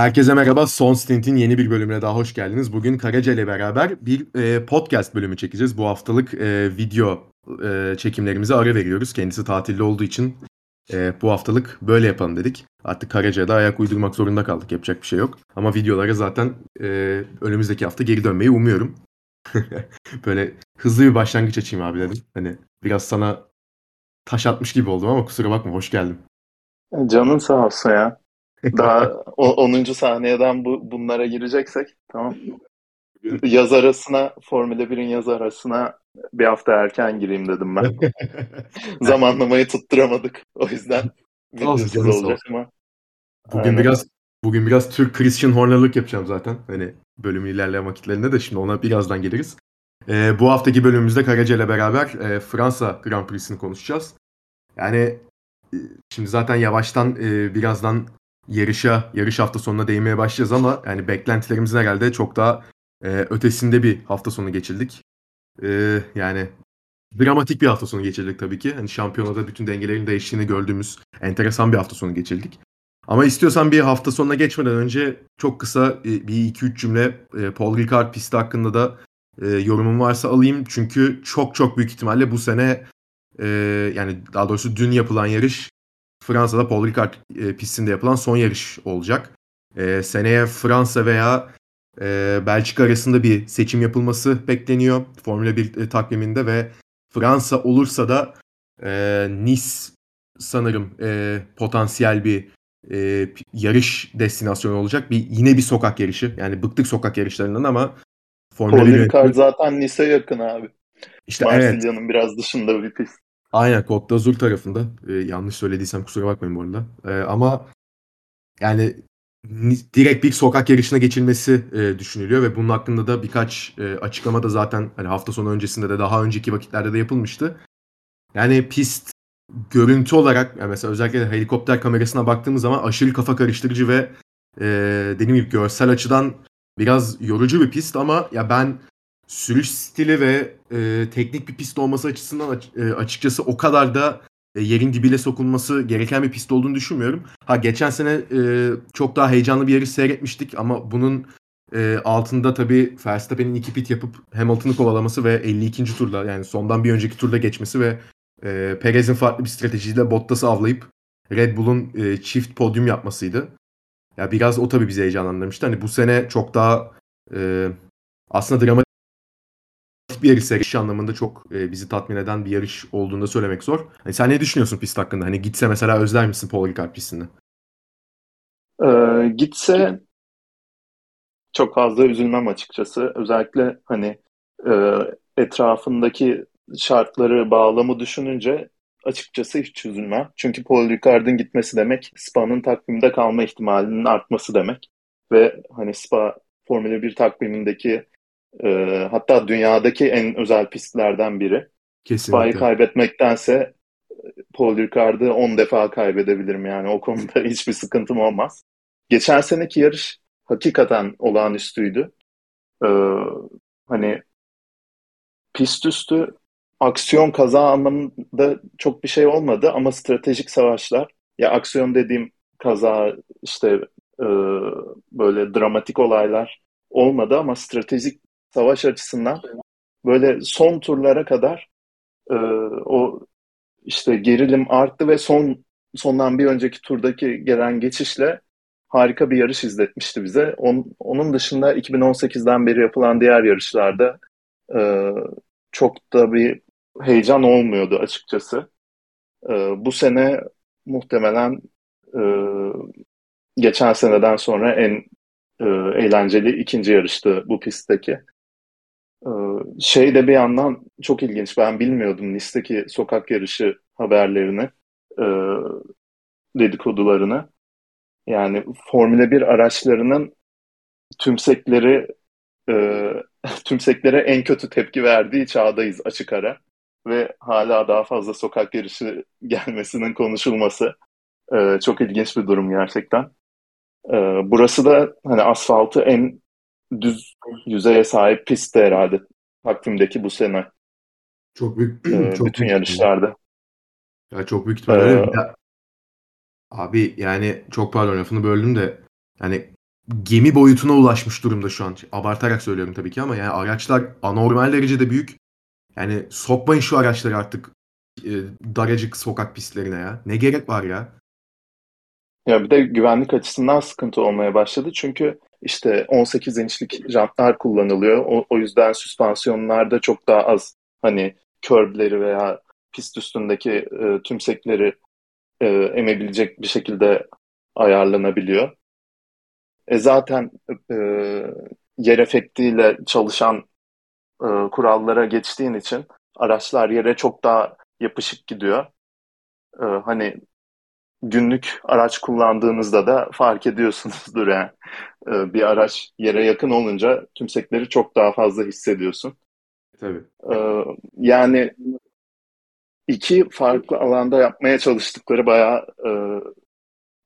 Herkese merhaba. Son Stint'in yeni bir bölümüne daha hoş geldiniz. Bugün Karaca ile beraber bir e, podcast bölümü çekeceğiz. Bu haftalık e, video e, çekimlerimize ara veriyoruz. Kendisi tatilde olduğu için e, bu haftalık böyle yapalım dedik. Artık Karaca'ya da ayak uydurmak zorunda kaldık. Yapacak bir şey yok. Ama videolara zaten e, önümüzdeki hafta geri dönmeyi umuyorum. böyle hızlı bir başlangıç açayım abi dedim. Hani biraz sana taş atmış gibi oldum ama kusura bakma. Hoş geldin. Canın sağ olsun ya. Daha o- 10. saniyeden bu, bunlara gireceksek tamam. Yaz arasına, Formula 1'in yaz arasına bir hafta erken gireyim dedim ben. Zamanlamayı tutturamadık. O yüzden Olsun, olacak ama. Bugün Aynen. biraz bugün biraz Türk Christian Horner'lık yapacağım zaten. Hani bölümün ilerleyen vakitlerinde de şimdi ona birazdan geliriz. Ee, bu haftaki bölümümüzde Karaca ile beraber e, Fransa Grand Prix'sini konuşacağız. Yani e, şimdi zaten yavaştan e, birazdan yarışa, yarış hafta sonuna değinmeye başlayacağız ama yani beklentilerimizin herhalde çok daha e, ötesinde bir hafta sonu geçirdik. E, yani dramatik bir hafta sonu geçirdik tabii ki. Hani şampiyonada bütün dengelerin değiştiğini gördüğümüz enteresan bir hafta sonu geçirdik. Ama istiyorsan bir hafta sonuna geçmeden önce çok kısa e, bir iki üç cümle e, Paul Ricard pisti hakkında da e, yorumum varsa alayım. Çünkü çok çok büyük ihtimalle bu sene e, yani daha doğrusu dün yapılan yarış Fransa'da Paul Ricard e, pistinde yapılan son yarış olacak. E, seneye Fransa veya e, Belçika arasında bir seçim yapılması bekleniyor Formula 1 e, takviminde ve Fransa olursa da e, Nice sanırım e, potansiyel bir e, yarış destinasyonu olacak. Bir yine bir sokak yarışı. Yani bıktık sokak yarışlarından ama Formula Paul 1 Ricard yönetimi- zaten Nice yakın abi. işte evet. Marsilya'nın biraz dışında bir pist. Aynen Côte d'Azur tarafında. Ee, yanlış söylediysem kusura bakmayın bu arada. Ee, ama yani ni- direkt bir sokak yarışına geçilmesi e, düşünülüyor ve bunun hakkında da birkaç e, açıklama da zaten hani hafta sonu öncesinde de daha önceki vakitlerde de yapılmıştı. Yani pist görüntü olarak yani mesela özellikle helikopter kamerasına baktığımız zaman aşırı kafa karıştırıcı ve e, dediğim gibi görsel açıdan biraz yorucu bir pist ama ya ben sürüş stili ve e, teknik bir pist olması açısından aç- e, açıkçası o kadar da e, yerin dibiyle sokulması gereken bir pist olduğunu düşünmüyorum. Ha geçen sene e, çok daha heyecanlı bir yarış seyretmiştik ama bunun e, altında tabii Verstappen'in iki pit yapıp Hamilton'ı kovalaması ve 52. turda yani sondan bir önceki turda geçmesi ve e, Perez'in farklı bir stratejiyle Bottas'ı avlayıp Red Bull'un e, çift podyum yapmasıydı. Ya biraz o tabii bizi heyecanlandırmıştı. Hani bu sene çok daha e, aslında dramatik bir yarış yarış anlamında çok e, bizi tatmin eden bir yarış olduğunu da söylemek zor. Hani sen ne düşünüyorsun pist hakkında? Hani gitse mesela özler misin Paul Ricard pistini? Ee, gitse çok fazla üzülmem açıkçası. Özellikle hani e, etrafındaki şartları, bağlamı düşününce açıkçası hiç üzülmem. Çünkü Paul Ricard'ın gitmesi demek Spa'nın takvimde kalma ihtimalinin artması demek. Ve hani Spa Formula 1 takvimindeki e, hatta dünyadaki en özel pistlerden biri. Kesinlikle. kaybetmektense Paul Ricard'ı 10 defa kaybedebilirim yani o konuda hiçbir sıkıntım olmaz. Geçen seneki yarış hakikaten olağanüstüydü. Ee, hani pist üstü aksiyon kaza anlamında çok bir şey olmadı ama stratejik savaşlar ya aksiyon dediğim kaza işte e, böyle dramatik olaylar olmadı ama stratejik savaş açısından böyle son turlara kadar e, o işte gerilim arttı ve son sondan bir önceki turdaki gelen geçişle harika bir yarış izletmişti bize. On- onun dışında 2018'den beri yapılan diğer yarışlarda e, çok da bir heyecan olmuyordu açıkçası. E, bu sene muhtemelen e, geçen seneden sonra en e, eğlenceli ikinci yarıştı bu pistteki. E, şey de bir yandan çok ilginç. Ben bilmiyordum Nice'deki sokak yarışı haberlerini, e, dedikodularını. Yani Formula 1 araçlarının tümsekleri e, tümseklere en kötü tepki verdiği çağdayız açık ara. Ve hala daha fazla sokak yarışı gelmesinin konuşulması e, çok ilginç bir durum gerçekten. Burası da hani asfaltı en düz yüzeye sahip pist de herhalde takvimdeki bu sene Çok büyük e, çok bütün büyük yarışlarda. Ya çok büyük ihtimalle. Ee, de- abi yani çok pardon lafını böldüm de yani gemi boyutuna ulaşmış durumda şu an. Abartarak söylüyorum tabii ki ama yani araçlar anormal derecede büyük. Yani sokmayın şu araçları artık e, daracık sokak pistlerine ya. Ne gerek var ya? Ya bir de güvenlik açısından sıkıntı olmaya başladı. Çünkü işte 18 inçlik jantlar kullanılıyor. O, o yüzden süspansiyonlarda çok daha az hani körbleri veya pist üstündeki e, tümsekleri e, emebilecek bir şekilde ayarlanabiliyor. E zaten e, yer efektiyle çalışan e, kurallara geçtiğin için araçlar yere çok daha yapışık gidiyor. E, hani günlük araç kullandığınızda da fark ediyorsunuzdur yani. E, bir araç yere yakın olunca tümsekleri çok daha fazla hissediyorsun. Tabii. E, yani iki farklı alanda yapmaya çalıştıkları bayağı e,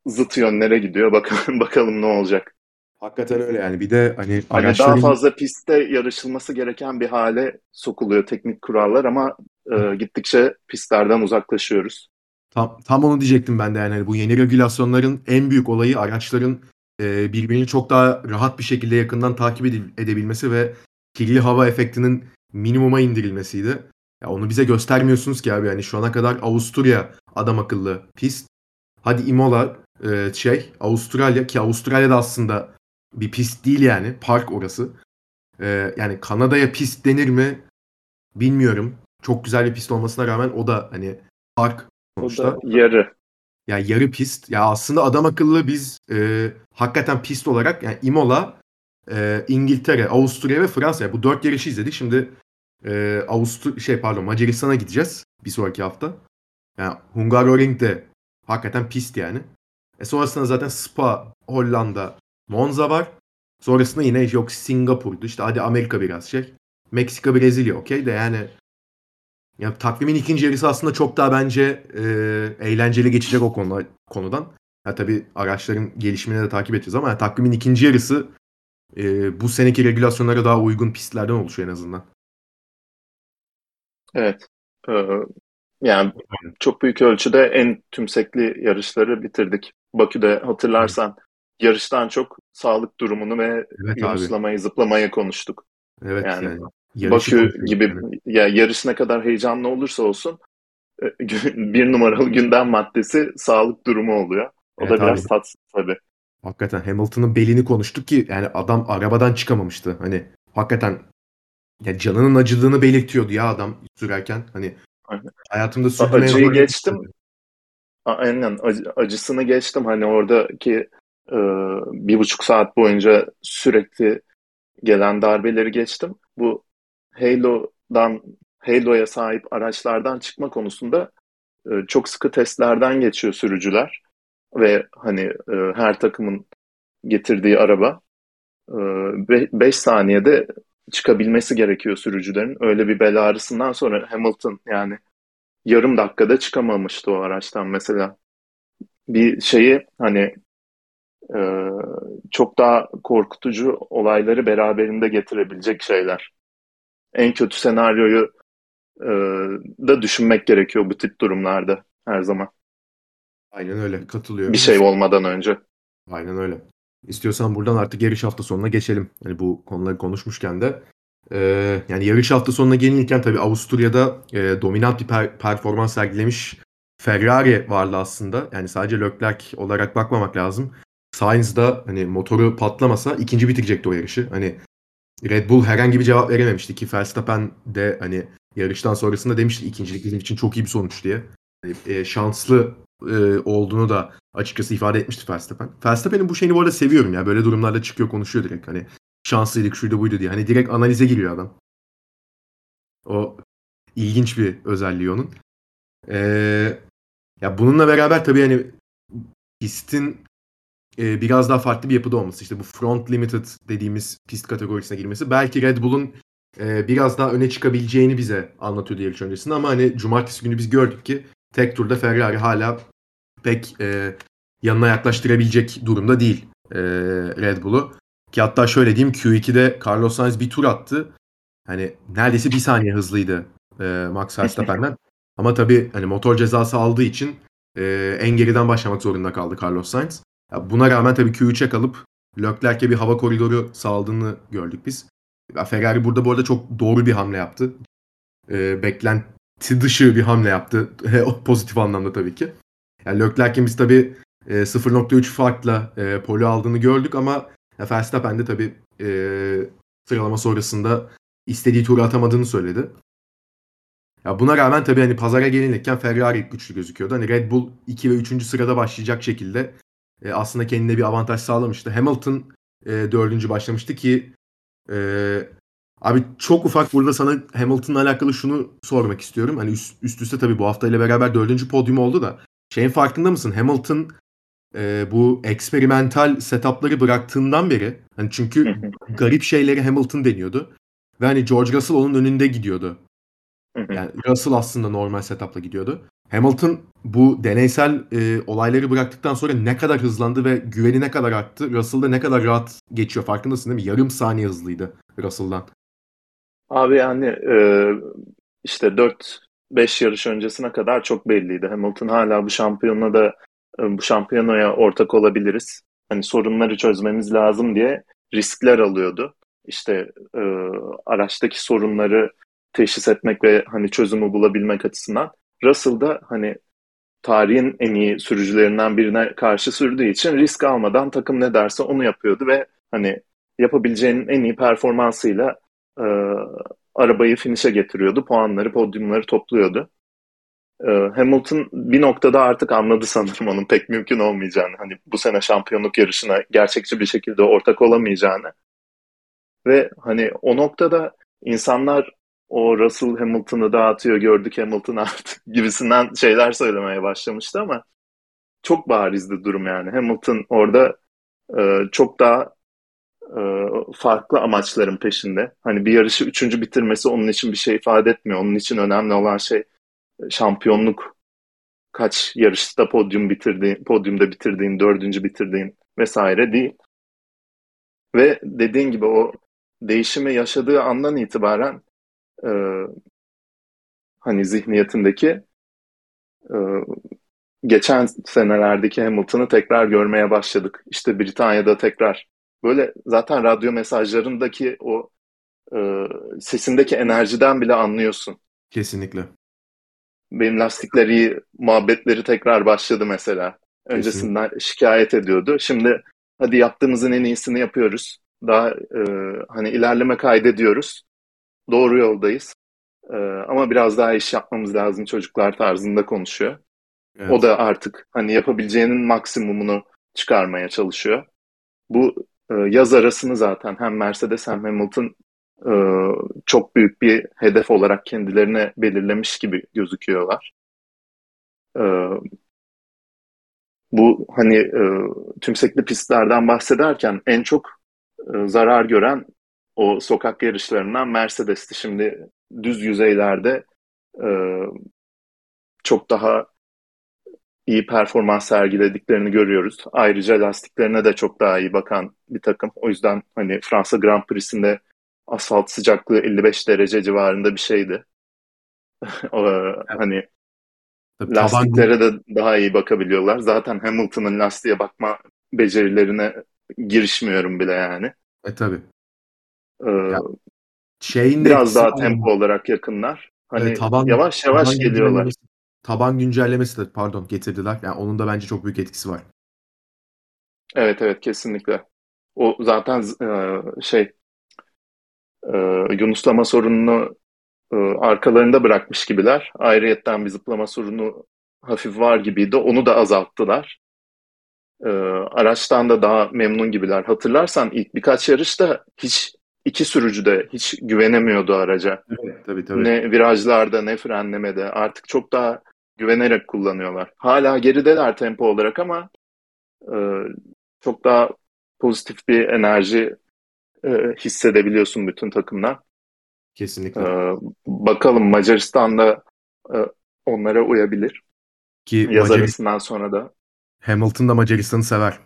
zıt yönlere gidiyor. Bakalım bakalım ne olacak. Hakikaten öyle yani. Bir de hani Hani araçların... daha fazla pistte yarışılması gereken bir hale sokuluyor teknik kurallar ama e, gittikçe pistlerden uzaklaşıyoruz. Tam, tam onu diyecektim ben de yani Hani bu yeni regülasyonların en büyük olayı araçların e, birbirini çok daha rahat bir şekilde yakından takip edil- edebilmesi ve kirli hava efektinin minimuma indirilmesiydi. Ya onu bize göstermiyorsunuz ki abi yani şu ana kadar Avusturya adam akıllı pist. Hadi Imola e, şey Avustralya ki Avustralya'da aslında bir pist değil yani park orası. E, yani Kanada'ya pist denir mi bilmiyorum. Çok güzel bir pist olmasına rağmen o da hani park sonuçta. O da yarı. Ya yarı pist. Ya aslında adam akıllı biz e, hakikaten pist olarak yani Imola, e, İngiltere, Avusturya ve Fransa. Yani bu dört yarışı izledik. Şimdi e, Avustur şey pardon Macaristan'a gideceğiz bir sonraki hafta. Yani Hungaroring de hakikaten pist yani. E sonrasında zaten Spa, Hollanda, Monza var. Sonrasında yine yok Singapur'du. İşte hadi Amerika biraz şey. Meksika, Brezilya okey de yani ya takvimin ikinci yarısı aslında çok daha bence e, eğlenceli geçecek o konu, konudan. Ya tabii araçların gelişimini de takip edeceğiz ama yani takvimin ikinci yarısı e, bu seneki regülasyonlara daha uygun pistlerden oluşuyor en azından. Evet. Ee, yani çok büyük ölçüde en tümsekli yarışları bitirdik. Bakü'de hatırlarsan yarıştan çok sağlık durumunu ve Evet abi. yunuslamayı, zıplamayı konuştuk. Evet Yani yani. Yarışı Bakü gibi yani. ya yarış ne kadar heyecanlı olursa olsun e, bir numaralı gündem maddesi sağlık durumu oluyor. O Evet da abi. biraz tatsız tabii. Hakikaten Hamilton'ın belini konuştuk ki yani adam arabadan çıkamamıştı. Hani hakikaten ya canının acıdığını belirtiyordu ya adam sürerken. Hani Aynen. hayatımda en Acıyı geçtim. Aynen acı- acısını geçtim. Hani oradaki e, bir buçuk saat boyunca sürekli gelen darbeleri geçtim. Bu Halo'dan Halo'ya sahip araçlardan çıkma konusunda e, çok sıkı testlerden geçiyor sürücüler ve hani e, her takımın getirdiği araba 5 saniyede çıkabilmesi gerekiyor sürücülerin. Öyle bir bel ağrısından sonra Hamilton yani yarım dakikada çıkamamıştı o araçtan mesela. Bir şeyi hani e, çok daha korkutucu olayları beraberinde getirebilecek şeyler. En kötü senaryoyu e, da düşünmek gerekiyor bu tip durumlarda her zaman. Aynen öyle katılıyorum. Bir şey olmadan önce. Aynen öyle. İstiyorsan buradan artık yarış hafta sonuna geçelim. Hani bu konuları konuşmuşken de. Ee, yani yarış hafta sonuna gelinirken tabii Avusturya'da e, dominant bir per- performans sergilemiş Ferrari vardı aslında. Yani sadece Leclerc olarak bakmamak lazım. Sainz da hani motoru patlamasa ikinci bitirecekti o yarışı. Hani Red Bull herhangi bir cevap verememişti ki Verstappen de hani yarıştan sonrasında demişti ikincilik bizim için çok iyi bir sonuç diye. Hani, e, şanslı e, olduğunu da açıkçası ifade etmişti Verstappen. Verstappen'in bu şeyini bu arada seviyorum ya. Böyle durumlarda çıkıyor konuşuyor direkt. Hani şanslıydık şuydu buydu diye. Hani direkt analize giriyor adam. O ilginç bir özelliği onun. Ee, ya bununla beraber tabii hani pistin e, biraz daha farklı bir yapıda olması. işte bu front limited dediğimiz pist kategorisine girmesi. Belki Red Bull'un e, biraz daha öne çıkabileceğini bize anlatıyordu yarış öncesinde ama hani cumartesi günü biz gördük ki tek turda Ferrari hala pek e, yanına yaklaştırabilecek durumda değil e, Red Bull'u. Ki hatta şöyle diyeyim Q2'de Carlos Sainz bir tur attı. Hani neredeyse bir saniye hızlıydı e, Max Verstappen'den. Ama tabii hani motor cezası aldığı için e, en geriden başlamak zorunda kaldı Carlos Sainz. Ya buna rağmen tabii Q3'e kalıp Leclerc'e bir hava koridoru sağladığını gördük biz. Ferrari burada bu arada çok doğru bir hamle yaptı. E, beklenti dışı bir hamle yaptı. Pozitif anlamda tabii ki. Yani Leclerc'in biz tabii e, 0.3 farkla e, poli aldığını gördük ama Verstappen de tabii e, sıralama sonrasında istediği turu atamadığını söyledi. Ya buna rağmen tabii hani pazara gelinirken Ferrari güçlü gözüküyordu. Hani Red Bull 2 ve 3. sırada başlayacak şekilde e, aslında kendine bir avantaj sağlamıştı. Hamilton e, 4. başlamıştı ki e, abi çok ufak burada sana Hamilton'la alakalı şunu sormak istiyorum. Hani üst, üst üste tabii bu hafta ile beraber 4. podyum oldu da şeyin farkında mısın? Hamilton e, bu eksperimental setupları bıraktığından beri hani çünkü garip şeyleri Hamilton deniyordu. Ve hani George Russell onun önünde gidiyordu. Yani Russell aslında normal setupla gidiyordu. Hamilton bu deneysel e, olayları bıraktıktan sonra ne kadar hızlandı ve güveni ne kadar arttı. Russell'da ne kadar rahat geçiyor farkındasın değil mi? Yarım saniye hızlıydı Russell'dan. Abi yani e, işte 4-5 yarış öncesine kadar çok belliydi. Hamilton hala bu şampiyonla da bu şampiyonaya ortak olabiliriz. Hani sorunları çözmemiz lazım diye riskler alıyordu. İşte e, araçtaki sorunları teşhis etmek ve hani çözümü bulabilmek açısından. Russell da hani tarihin en iyi sürücülerinden birine karşı sürdüğü için risk almadan takım ne derse onu yapıyordu ve hani yapabileceğinin en iyi performansıyla e, arabayı finish'e getiriyordu. Puanları, podyumları topluyordu. E, Hamilton bir noktada artık anladı sanırım onun pek mümkün olmayacağını. Hani bu sene şampiyonluk yarışına gerçekçi bir şekilde ortak olamayacağını. Ve hani o noktada insanlar o Russell Hamilton'ı dağıtıyor gördük Hamilton artık gibisinden şeyler söylemeye başlamıştı ama çok barizdi durum yani. Hamilton orada e, çok daha e, farklı amaçların peşinde. Hani bir yarışı üçüncü bitirmesi onun için bir şey ifade etmiyor. Onun için önemli olan şey şampiyonluk kaç yarışta podyum bitirdiğin, podyumda bitirdiğin, dördüncü bitirdiğin vesaire değil. Ve dediğin gibi o değişimi yaşadığı andan itibaren e, hani zihniyetindeki e, geçen senelerdeki Hamilton'ı tekrar görmeye başladık. İşte Britanya'da tekrar böyle zaten radyo mesajlarındaki o e, sesindeki enerjiden bile anlıyorsun. Kesinlikle. Benim lastikler iyi muhabbetleri tekrar başladı mesela. Öncesinden Kesinlikle. şikayet ediyordu. Şimdi hadi yaptığımızın en iyisini yapıyoruz. Daha e, hani ilerleme kaydediyoruz doğru yoldayız. Ee, ama biraz daha iş yapmamız lazım çocuklar tarzında konuşuyor. Evet. O da artık hani yapabileceğinin maksimumunu çıkarmaya çalışıyor. Bu e, yaz arasını zaten hem Mercedes hem Hamilton e, çok büyük bir hedef olarak kendilerine belirlemiş gibi gözüküyorlar. E, bu hani e, tümsekli pistlerden bahsederken en çok e, zarar gören o sokak yarışlarından Mercedes'ti. Şimdi düz yüzeylerde e, çok daha iyi performans sergilediklerini görüyoruz. Ayrıca lastiklerine de çok daha iyi bakan bir takım. O yüzden hani Fransa Grand Prix'sinde asfalt sıcaklığı 55 derece civarında bir şeydi. o, hani Tabii, lastiklere taban... de daha iyi bakabiliyorlar. Zaten Hamilton'ın lastiğe bakma becerilerine girişmiyorum bile yani. E tabi. Ee, şeyin biraz daha tempo olarak yakınlar. Hani evet, taban, yavaş yavaş taban geliyorlar. Taban güncellemesi de pardon getirdiler. Yani onun da bence çok büyük etkisi var. Evet evet kesinlikle. O zaten e, şey e, Yunuslama sorununu e, arkalarında bırakmış gibiler. Ayrıyetten bir zıplama sorunu hafif var gibiydi. Onu da azalttılar. E, araçtan da daha memnun gibiler. Hatırlarsan ilk birkaç yarışta hiç iki sürücü de hiç güvenemiyordu araca. Evet, tabii, tabii. Ne virajlarda ne frenlemede. Artık çok daha güvenerek kullanıyorlar. Hala gerideler tempo olarak ama e, çok daha pozitif bir enerji e, hissedebiliyorsun bütün takımdan. Kesinlikle. E, bakalım Macaristan'da e, onlara uyabilir. Ki Yaz Macar... arasından sonra da. Hamilton da Macaristan'ı sever.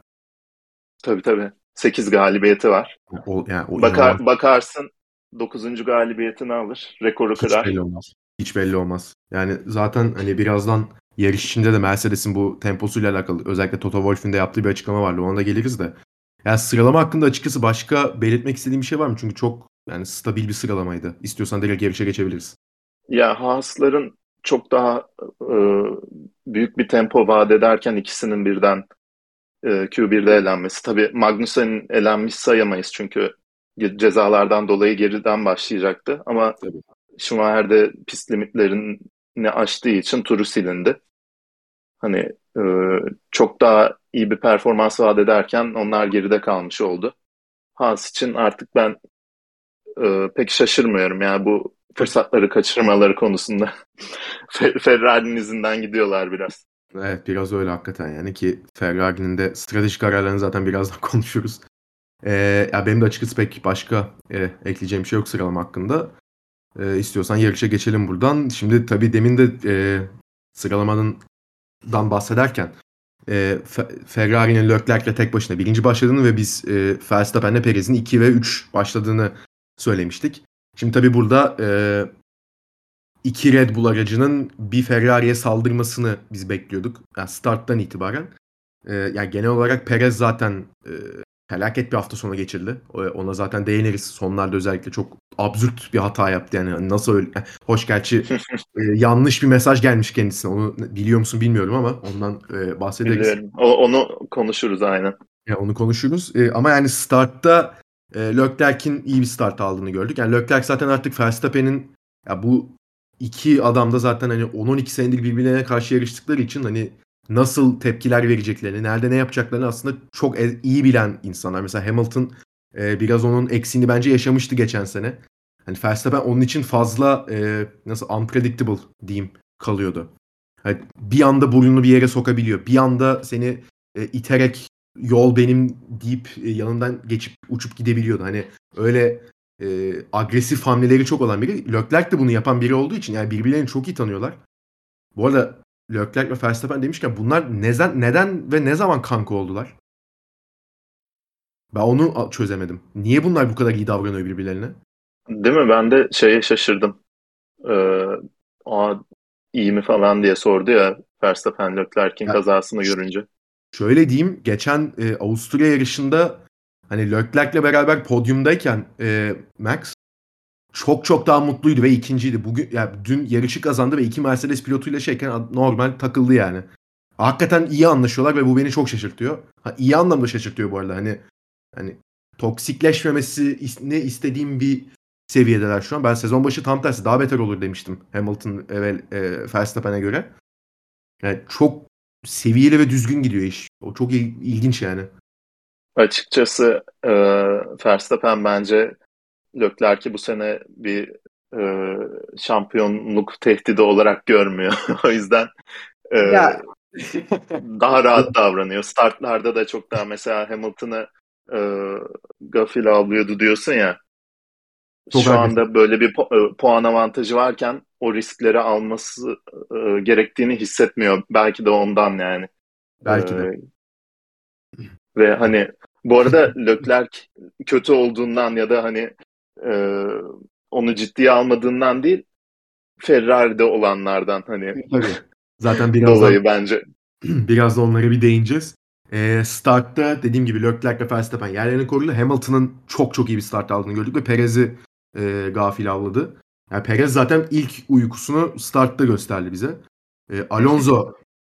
Tabii tabii. 8 galibiyeti var. O, yani o Bakar, bakarsın 9. galibiyetini alır. Rekoru Hiç kırar. belli olmaz. Hiç belli olmaz. Yani zaten hani birazdan yarış içinde de Mercedes'in bu temposuyla alakalı özellikle Toto Wolff'ün de yaptığı bir açıklama vardı. Ona da geliriz de. Yani sıralama hakkında açıkçası başka belirtmek istediğim bir şey var mı? Çünkü çok yani stabil bir sıralamaydı. İstiyorsan direkt yarışa geçebiliriz. Ya Haas'ların çok daha e, büyük bir tempo vaat ederken ikisinin birden e, Q1'de elenmesi. Tabii Magnussen'in elenmiş sayamayız çünkü cezalardan dolayı geriden başlayacaktı. Ama Tabii. Schumacher pist limitlerini aştığı için turu silindi. Hani e, çok daha iyi bir performans vaat ederken onlar geride kalmış oldu. Haas için artık ben e, pek şaşırmıyorum. Yani bu fırsatları kaçırmaları konusunda Ferrari'nin izinden gidiyorlar biraz. Evet biraz öyle hakikaten yani ki Ferrari'nin de stratejik kararlarını zaten birazdan konuşuruz. Ee, ya benim de açıkçası pek başka e, ekleyeceğim bir şey yok sıralama hakkında. E, istiyorsan yarışa geçelim buradan. Şimdi tabii demin de e, sıralamanın dan bahsederken e, Ferrari'nin Leclerc'le tek başına birinci başladığını ve biz e, Verstappen'le Perez'in 2 ve 3 başladığını söylemiştik. Şimdi tabii burada e, iki Red Bull aracının bir Ferrari'ye saldırmasını biz bekliyorduk. Yani starttan itibaren. E, yani genel olarak Perez zaten e, felaket bir hafta sonu geçirdi. Ona zaten değiniriz. Sonlarda özellikle çok absürt bir hata yaptı. Yani nasıl öyle... Hoş gerçi e, yanlış bir mesaj gelmiş kendisine. Onu biliyor musun bilmiyorum ama ondan e, bahsederiz. Biliyorum. O, onu konuşuruz aynen. Ya onu konuşuruz. E, ama yani startta e, Leclerc'in iyi bir start aldığını gördük. Yani Leclerc zaten artık Verstappen'in ya bu iki adam da zaten hani 10-12 senedir birbirlerine karşı yarıştıkları için hani nasıl tepkiler vereceklerini, nerede ne yapacaklarını aslında çok e, iyi bilen insanlar. Mesela Hamilton e, biraz onun eksiğini bence yaşamıştı geçen sene. Hani Verstappen onun için fazla e, nasıl unpredictable diyeyim kalıyordu. Yani bir anda burnunu bir yere sokabiliyor. Bir anda seni e, iterek yol benim deyip e, yanından geçip uçup gidebiliyordu. Hani öyle e, agresif hamleleri çok olan biri. Leclerc de bunu yapan biri olduğu için yani birbirlerini çok iyi tanıyorlar. Bu arada Leclerc ve Verstappen demişken bunlar neden, neden ve ne zaman kanka oldular? Ben onu çözemedim. Niye bunlar bu kadar iyi davranıyor birbirlerine? Değil mi? Ben de şeye şaşırdım. Ee, Aa, iyi mi falan diye sordu ya Verstappen Leclerc'in kazasını görünce. Şöyle diyeyim. Geçen e, Avusturya yarışında hani Leclerc'le beraber podyumdayken e, Max çok çok daha mutluydu ve ikinciydi. Bugün yani dün yarışı kazandı ve iki Mercedes pilotuyla şeyken normal takıldı yani. Hakikaten iyi anlaşıyorlar ve bu beni çok şaşırtıyor. Ha, iyi anlamda şaşırtıyor bu arada. Hani hani toksikleşmemesi ne istediğim bir seviyedeler şu an. Ben sezon başı tam tersi daha beter olur demiştim Hamilton ve e, Verstappen'e göre. Yani çok seviyeli ve düzgün gidiyor iş. O çok il, ilginç yani. Açıkçası e, Verstappen bence Leclerc'i bu sene bir e, şampiyonluk tehdidi olarak görmüyor. o yüzden e, daha rahat davranıyor. Startlarda da çok daha mesela Hamilton'ı e, gafil avlıyordu diyorsun ya. Çok şu anda böyle bir pu- e, puan avantajı varken o riskleri alması e, gerektiğini hissetmiyor. Belki de ondan yani. Belki de. E, ve hani bu arada Leclerc kötü olduğundan ya da hani e, onu ciddiye almadığından değil Ferrari'de olanlardan hani Tabii. Zaten birazdan, dolayı bence. Biraz da onlara bir değineceğiz. E, startta dediğim gibi Leclerc ve Verstappen yerlerini korudu. Hamilton'ın çok çok iyi bir start aldığını gördük ve Perez'i e, gafil avladı. Yani Perez zaten ilk uykusunu startta gösterdi bize. E, Alonso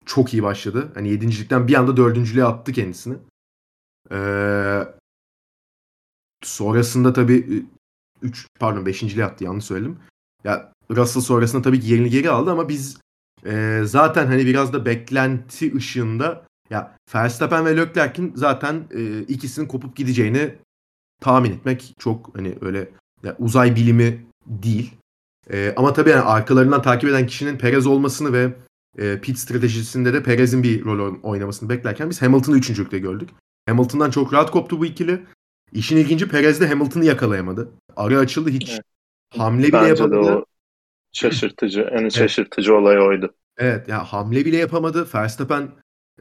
çok iyi başladı. Hani yedincilikten bir anda dördüncülüğe attı kendisini. E, sonrasında tabii 3 pardon 5.liğe attı yanlış söyledim. Ya Russell sonrasında tabii yerini geri aldı ama biz e, zaten hani biraz da beklenti ışığında ya Verstappen ve Leclerc'in zaten e, ikisinin kopup gideceğini tahmin etmek çok hani öyle ya, uzay bilimi değil. E, ama tabii yani arkalarından takip eden kişinin Perez olmasını ve e, pit stratejisinde de Perez'in bir rol oynamasını beklerken biz Hamilton'ı üçüncülükte gördük. Hamilton'dan çok rahat koptu bu ikili. İşin ilginci Perez de Hamilton'ı yakalayamadı. Ara açıldı hiç evet. hamle bile Bence yapamadı. De o şaşırtıcı, en evet. şaşırtıcı olay oydu. Evet ya yani hamle bile yapamadı. Verstappen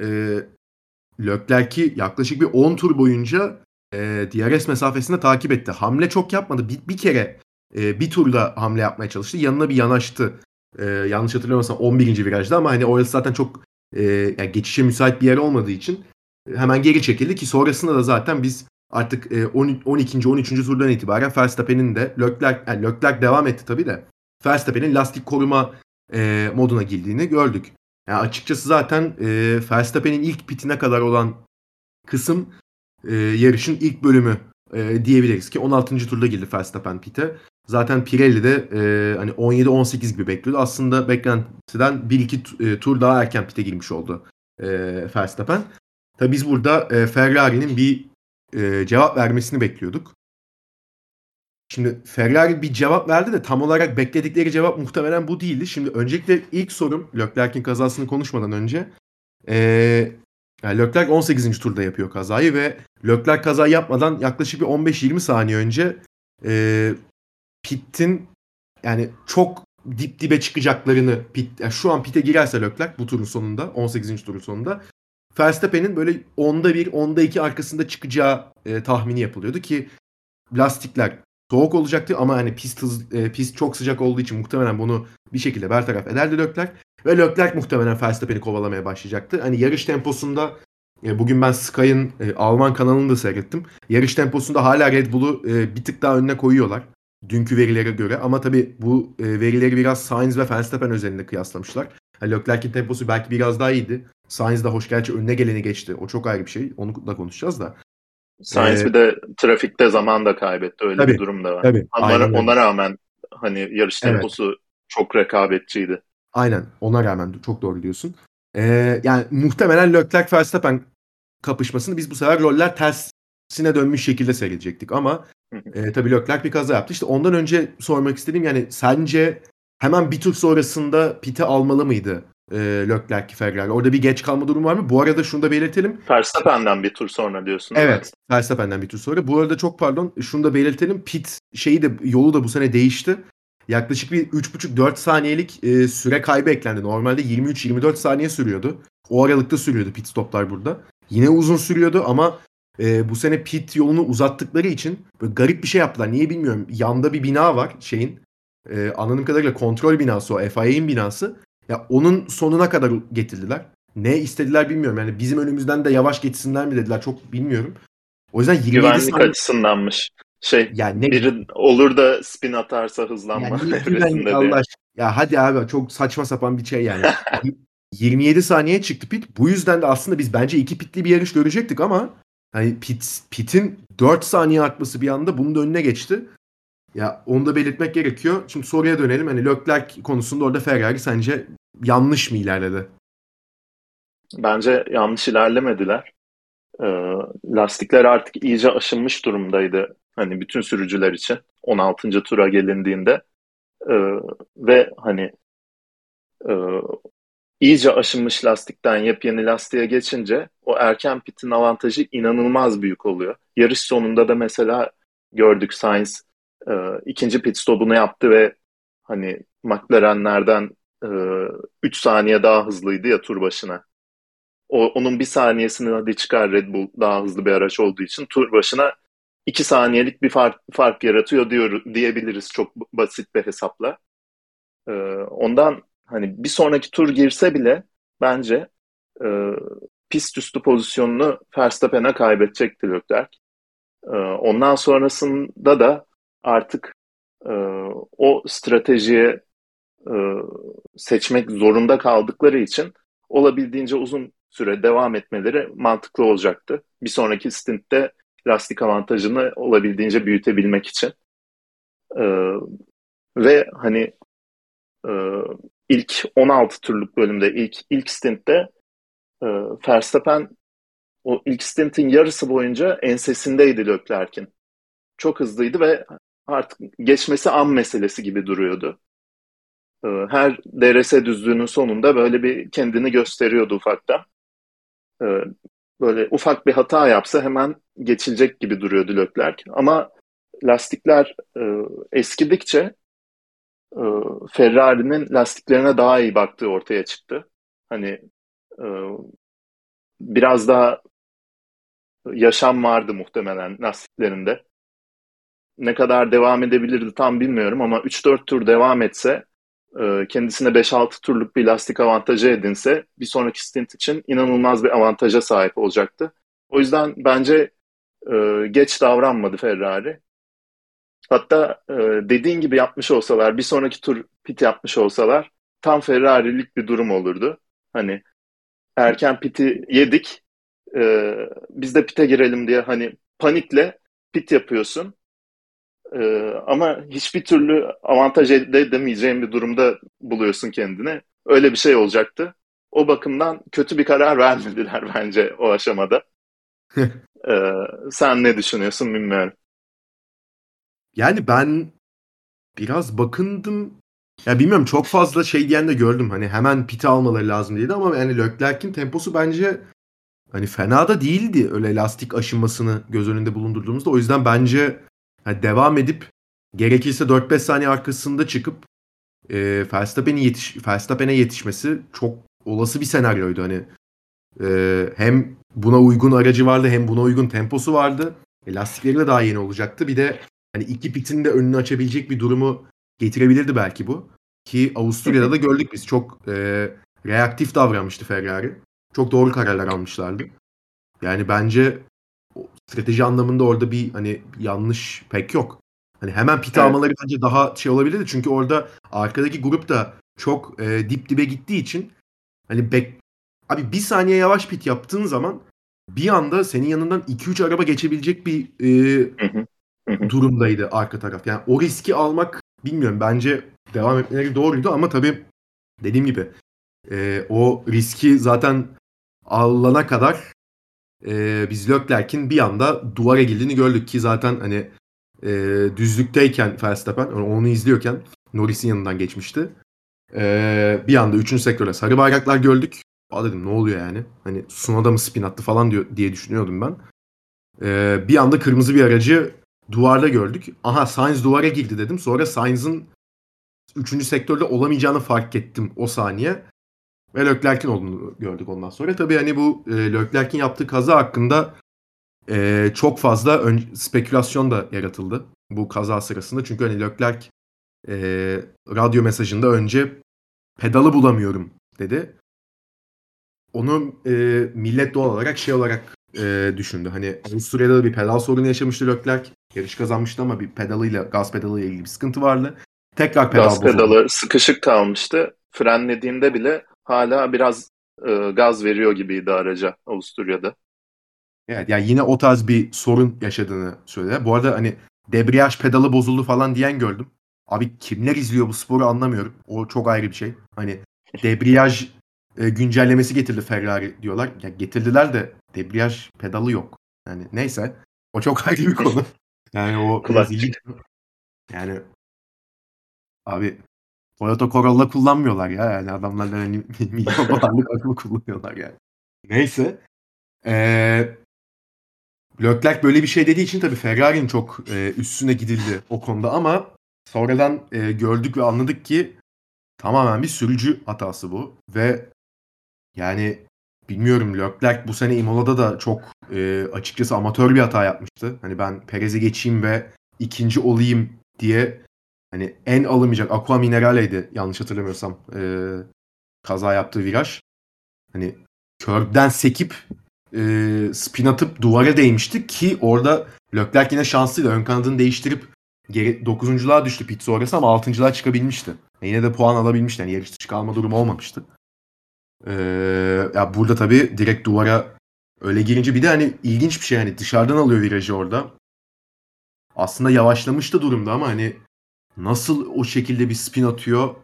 e, Leclerc'i yaklaşık bir 10 tur boyunca e, DRS mesafesinde takip etti. Hamle çok yapmadı. Bir, bir kere e, bir turda hamle yapmaya çalıştı. Yanına bir yanaştı. E, yanlış hatırlamıyorsam 11. virajda ama hani orası zaten çok e, yani geçişe müsait bir yer olmadığı için hemen geri çekildi ki sonrasında da zaten biz artık 12. 13. turdan itibaren Verstappen'in de Leclerc, yani Leclerc devam etti tabii de Verstappen'in lastik koruma e, moduna girdiğini gördük. Yani açıkçası zaten e, Verstappen'in ilk pitine kadar olan kısım e, yarışın ilk bölümü e, diyebiliriz ki 16. turda girdi Verstappen pite. Zaten Pirelli de e, hani 17-18 gibi bekliyordu. Aslında beklentiden 1-2 e, tur daha erken pite girmiş oldu e, Verstappen. Tabi biz burada e, Ferrari'nin bir e, cevap vermesini bekliyorduk. Şimdi Ferrari bir cevap verdi de tam olarak bekledikleri cevap muhtemelen bu değildi. Şimdi öncelikle ilk sorum Leclerc'in kazasını konuşmadan önce. E, yani Leclerc 18. turda yapıyor kazayı ve Leclerc kaza yapmadan yaklaşık bir 15-20 saniye önce e, Pitt'in yani çok dip dibe çıkacaklarını pit, yani şu an pite girerse Leclerc bu turun sonunda 18. turun sonunda Verstappen'in böyle onda bir, onda iki arkasında çıkacağı e, tahmini yapılıyordu ki lastikler soğuk olacaktı ama hani pist hız, e, pist çok sıcak olduğu için muhtemelen bunu bir şekilde bertaraf ederdi Leclerc ve Leclerc muhtemelen Verstappen'i kovalamaya başlayacaktı. Hani yarış temposunda e, bugün ben Sky'ın e, Alman kanalını da seyrettim. Yarış temposunda hala Red Bull'u e, bir tık daha önüne koyuyorlar dünkü verilere göre ama tabii bu e, verileri biraz Sainz ve Verstappen özelinde kıyaslamışlar. Yani Leclerc'in temposu belki biraz daha iyiydi. Sainz de hoş gerçi önüne geleni geçti. O çok ayrı bir şey. Onu da konuşacağız da. Sainz ee, bir de trafikte zaman da kaybetti. Öyle tabii, bir durum da var. Tabii, Ama ona rağmen hani yarış temposu evet. çok rekabetçiydi. Aynen. Ona rağmen çok doğru diyorsun. Ee, yani muhtemelen Leclerc Verstappen kapışmasını biz bu sefer roller tersine dönmüş şekilde seyredecektik ama e, tabii Leclerc bir kaza yaptı. İşte ondan önce sormak istediğim yani sence hemen bir tur sonrasında pite almalı mıydı e, Leclerc Ferrari? Orada bir geç kalma durumu var mı? Bu arada şunu da belirtelim. Verstappen'den bir tur sonra diyorsun. Evet. Verstappen'den bir tur sonra. Bu arada çok pardon şunu da belirtelim. Pit şeyi de yolu da bu sene değişti. Yaklaşık bir 3,5-4 saniyelik e, süre kaybı eklendi. Normalde 23-24 saniye sürüyordu. O aralıkta sürüyordu pit stoplar burada. Yine uzun sürüyordu ama e, bu sene pit yolunu uzattıkları için böyle garip bir şey yaptılar. Niye bilmiyorum. Yanda bir bina var şeyin. E, anladığım kadarıyla kontrol binası o. FIA'nin binası. Ya onun sonuna kadar getirdiler. Ne istediler bilmiyorum. Yani bizim önümüzden de yavaş geçsinler mi dediler çok bilmiyorum. O yüzden 27 Güvenlik saniye... açısındanmış. Şey yani ne... biri olur da spin atarsa hızlanma yani evresinde Allah Ya hadi abi çok saçma sapan bir şey yani. 27 saniye çıktı pit. Bu yüzden de aslında biz bence iki pitli bir yarış görecektik ama Hani Pit, Pit'in 4 saniye artması bir anda bunun da önüne geçti. Ya onu da belirtmek gerekiyor. Şimdi soruya dönelim. Hani Leclerc konusunda orada Ferrari sence yanlış mı ilerledi? Bence yanlış ilerlemediler. Ee, lastikler artık iyice aşınmış durumdaydı. Hani bütün sürücüler için 16. tura gelindiğinde. Ee, ve hani e, iyice aşınmış lastikten yepyeni lastiğe geçince o erken pitin avantajı inanılmaz büyük oluyor. Yarış sonunda da mesela gördük Sainz e, ikinci pit stopunu yaptı ve hani McLaren'lerden e, saniye daha hızlıydı ya tur başına. O, onun bir saniyesini hadi çıkar Red Bull daha hızlı bir araç olduğu için tur başına 2 saniyelik bir fark, fark yaratıyor diyor, diyebiliriz çok basit bir hesapla. E, ondan hani bir sonraki tur girse bile bence e, pist üstü pozisyonunu Verstappen'e kaybedecekti Leclerc. E, ondan sonrasında da artık e, o stratejiye e, seçmek zorunda kaldıkları için olabildiğince uzun süre devam etmeleri mantıklı olacaktı. Bir sonraki stintte lastik avantajını olabildiğince büyütebilmek için. Ee, ve hani e, ilk 16 turluk bölümde ilk ilk stintte e, Verstappen o ilk stintin yarısı boyunca ensesindeydi Leclerc'in. Çok hızlıydı ve artık geçmesi an meselesi gibi duruyordu. E, her DRS düzlüğünün sonunda böyle bir kendini gösteriyordu ufaktan. E, böyle ufak bir hata yapsa hemen geçilecek gibi duruyordu Leclerc. Ama lastikler e, eskidikçe e, Ferrari'nin lastiklerine daha iyi baktığı ortaya çıktı. Hani e, biraz daha yaşam vardı muhtemelen lastiklerinde. Ne kadar devam edebilirdi tam bilmiyorum ama 3-4 tur devam etse e, kendisine 5-6 turluk bir lastik avantajı edinse bir sonraki stint için inanılmaz bir avantaja sahip olacaktı. O yüzden bence e, geç davranmadı Ferrari. Hatta e, dediğin gibi yapmış olsalar, bir sonraki tur pit yapmış olsalar tam Ferrari'lik bir durum olurdu. Hani erken piti yedik, biz de pite girelim diye hani panikle pit yapıyorsun. E, ama hiçbir türlü avantaj elde edemeyeceğin bir durumda buluyorsun kendini. Öyle bir şey olacaktı. O bakımdan kötü bir karar vermediler bence o aşamada. ee, sen ne düşünüyorsun bilmiyorum. Yani ben biraz bakındım. Ya bilmiyorum çok fazla şey diyen de gördüm. Hani hemen piti almaları lazım dedi ama yani Leclerc'in temposu bence hani fena da değildi öyle lastik aşınmasını göz önünde bulundurduğumuzda. O yüzden bence yani devam edip gerekirse 4-5 saniye arkasında çıkıp e, Verstappen'e yetiş Verstappen'e yetişmesi çok olası bir senaryoydu. Hani e, hem buna uygun aracı vardı hem buna uygun temposu vardı. E, lastikleri de daha yeni olacaktı. Bir de hani iki pitin de önünü açabilecek bir durumu getirebilirdi belki bu. Ki Avusturya'da da gördük biz çok e, reaktif davranmıştı Ferrari. Çok doğru kararlar almışlardı. Yani bence strateji anlamında orada bir hani yanlış pek yok. Hani hemen pit evet. almaları bence daha şey olabilirdi. Çünkü orada arkadaki grup da çok e, dip dibe gittiği için hani bek abi bir saniye yavaş pit yaptığın zaman bir anda senin yanından 2-3 araba geçebilecek bir e, durumdaydı arka taraf. Yani o riski almak bilmiyorum bence devam etmeleri doğruydu ama tabii dediğim gibi e, o riski zaten alana kadar e, biz Leclerc'in bir anda duvara girdiğini gördük ki zaten hani e, düzlükteyken Verstappen onu izliyorken Norris'in yanından geçmişti. E, bir anda 3. sektörde sarı bayraklar gördük. Aa dedim ne oluyor yani? Hani Sunoda mı spin attı falan diyor, diye düşünüyordum ben. E, bir anda kırmızı bir aracı duvarda gördük. Aha Sainz duvara girdi dedim. Sonra Sainz'ın 3. sektörde olamayacağını fark ettim o saniye. Ve Leclerc'in olduğunu gördük ondan sonra. Tabii hani bu e, Leclerc'in yaptığı kaza hakkında e, çok fazla ön, spekülasyon da yaratıldı bu kaza sırasında. Çünkü hani Leclerc e, radyo mesajında önce pedalı bulamıyorum dedi. Onu e, millet doğal olarak şey olarak e, düşündü. Hani Avusturya'da da bir pedal sorunu yaşamıştı Leclerc. Yarış kazanmıştı ama bir pedalıyla, gaz pedalıyla ilgili bir sıkıntı vardı. Tekrar pedal Gaz pedalı sıkışık kalmıştı. Frenlediğinde bile hala biraz e, gaz veriyor gibiydi araca Avusturya'da. Evet yani yine o tarz bir sorun yaşadığını söyledi. Bu arada hani debriyaj pedalı bozuldu falan diyen gördüm. Abi kimler izliyor bu sporu anlamıyorum. O çok ayrı bir şey. Hani debriyaj e, güncellemesi getirdi Ferrari diyorlar. Ya getirdiler de debriyaj pedalı yok. Yani neyse. O çok ayrı bir konu. Yani o yani abi Toyota Corolla kullanmıyorlar ya. Yani adamlar hani milyon dolarlık akıllı kullanıyorlar yani. Neyse. Ee, Leclerc böyle bir şey dediği için tabii Ferrari'nin çok e, üstüne gidildi o konuda ama sonradan e, gördük ve anladık ki tamamen bir sürücü hatası bu ve yani bilmiyorum Leclerc bu sene Imola'da da çok e, açıkçası amatör bir hata yapmıştı. Hani ben Perez'e geçeyim ve ikinci olayım diye hani en alınmayacak Aqua Minerale'ydi yanlış hatırlamıyorsam e, kaza yaptığı viraj. Hani körbden sekip e, spin atıp duvara değmişti ki orada Leclerc yine şanslıydı. Ön kanadını değiştirip geri 9.luğa düştü pit sonrası ama 6.lığa çıkabilmişti. Yine de puan alabilmişti. Yani yarış dışı kalma durumu olmamıştı. Ee, ya burada tabii direkt duvara öyle girince bir de hani ilginç bir şey hani dışarıdan alıyor virajı orada. Aslında yavaşlamıştı durumda ama hani nasıl o şekilde bir spin atıyor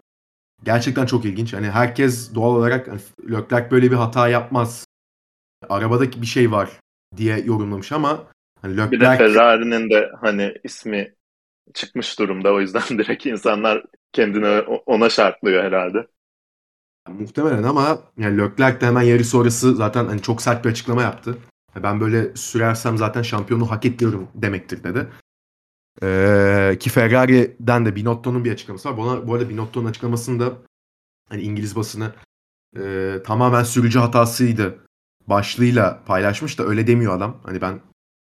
gerçekten çok ilginç. Hani herkes doğal olarak hani Leclerc böyle bir hata yapmaz. Arabadaki bir şey var diye yorumlamış ama hani Leclerc... Bir de Ferrari'nin de hani ismi çıkmış durumda o yüzden direkt insanlar kendini ona şartlıyor herhalde. Muhtemelen ama yani Leclerc de hemen yarış sonrası zaten hani çok sert bir açıklama yaptı. Ben böyle sürersem zaten şampiyonu hak ediyorum demektir dedi. Ee, ki Ferrari'den de Binotto'nun bir açıklaması var. Buna, bu arada Binotto'nun açıklamasında hani İngiliz basını e, tamamen sürücü hatasıydı başlığıyla paylaşmış da öyle demiyor adam. Hani ben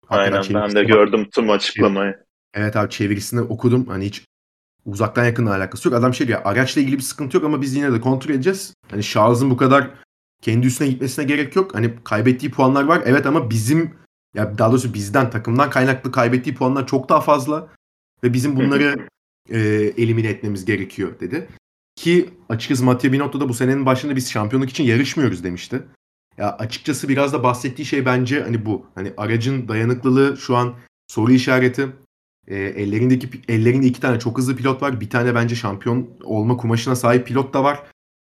Aynen ben de gördüm tüm açıklamayı. Evet abi çevirisini okudum. Hani hiç uzaktan yakınla alakası yok. Adam şey diyor araçla ilgili bir sıkıntı yok ama biz yine de kontrol edeceğiz. Hani şarjın bu kadar kendi üstüne gitmesine gerek yok. Hani kaybettiği puanlar var. Evet ama bizim ya daha doğrusu bizden takımdan kaynaklı kaybettiği puanlar çok daha fazla ve bizim bunları e, elimine etmemiz gerekiyor dedi. Ki açıkçası Mattia Binotto da bu senenin başında biz şampiyonluk için yarışmıyoruz demişti. Ya açıkçası biraz da bahsettiği şey bence hani bu. Hani aracın dayanıklılığı şu an soru işareti. E, ellerindeki ellerinde iki tane çok hızlı pilot var. Bir tane bence şampiyon olma kumaşına sahip pilot da var.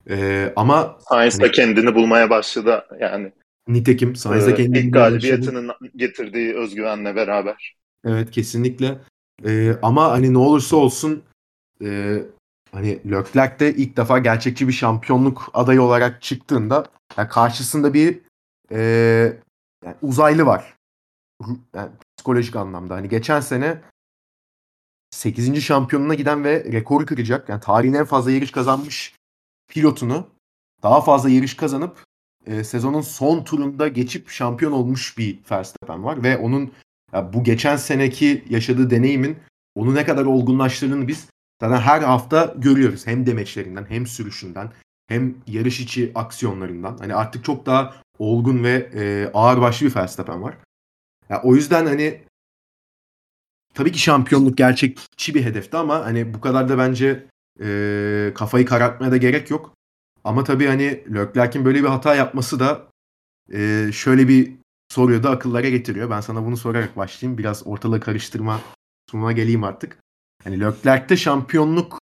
E, ama Sainz hani, kendini bulmaya başladı yani. Nitekim Sainz da kendini ilk galibiyetinin getirdiği özgüvenle beraber. Evet kesinlikle. E, ama hani ne olursa olsun e, hani Leclerc de ilk defa gerçekçi bir şampiyonluk adayı olarak çıktığında yani karşısında bir e, yani uzaylı var. Yani psikolojik anlamda. Hani geçen sene 8. şampiyonuna giden ve rekoru kıracak. Yani tarihin en fazla yarış kazanmış pilotunu daha fazla yarış kazanıp e, sezonun son turunda geçip şampiyon olmuş bir Verstappen var ve onun ya bu geçen seneki yaşadığı deneyimin onu ne kadar olgunlaştırdığını biz zaten her hafta görüyoruz. Hem demeçlerinden hem sürüşünden hem yarış içi aksiyonlarından. Hani artık çok daha olgun ve e, ağırbaşlı bir Verstappen var. Ya o yüzden hani tabii ki şampiyonluk gerçekçi bir hedefti ama hani bu kadar da bence e, kafayı karartmaya da gerek yok. Ama tabii hani Leclerc'in böyle bir hata yapması da e, şöyle bir soruyu da akıllara getiriyor. Ben sana bunu sorarak başlayayım. Biraz ortalığı karıştırma sunuma geleyim artık. Hani Leclerc'te şampiyonluk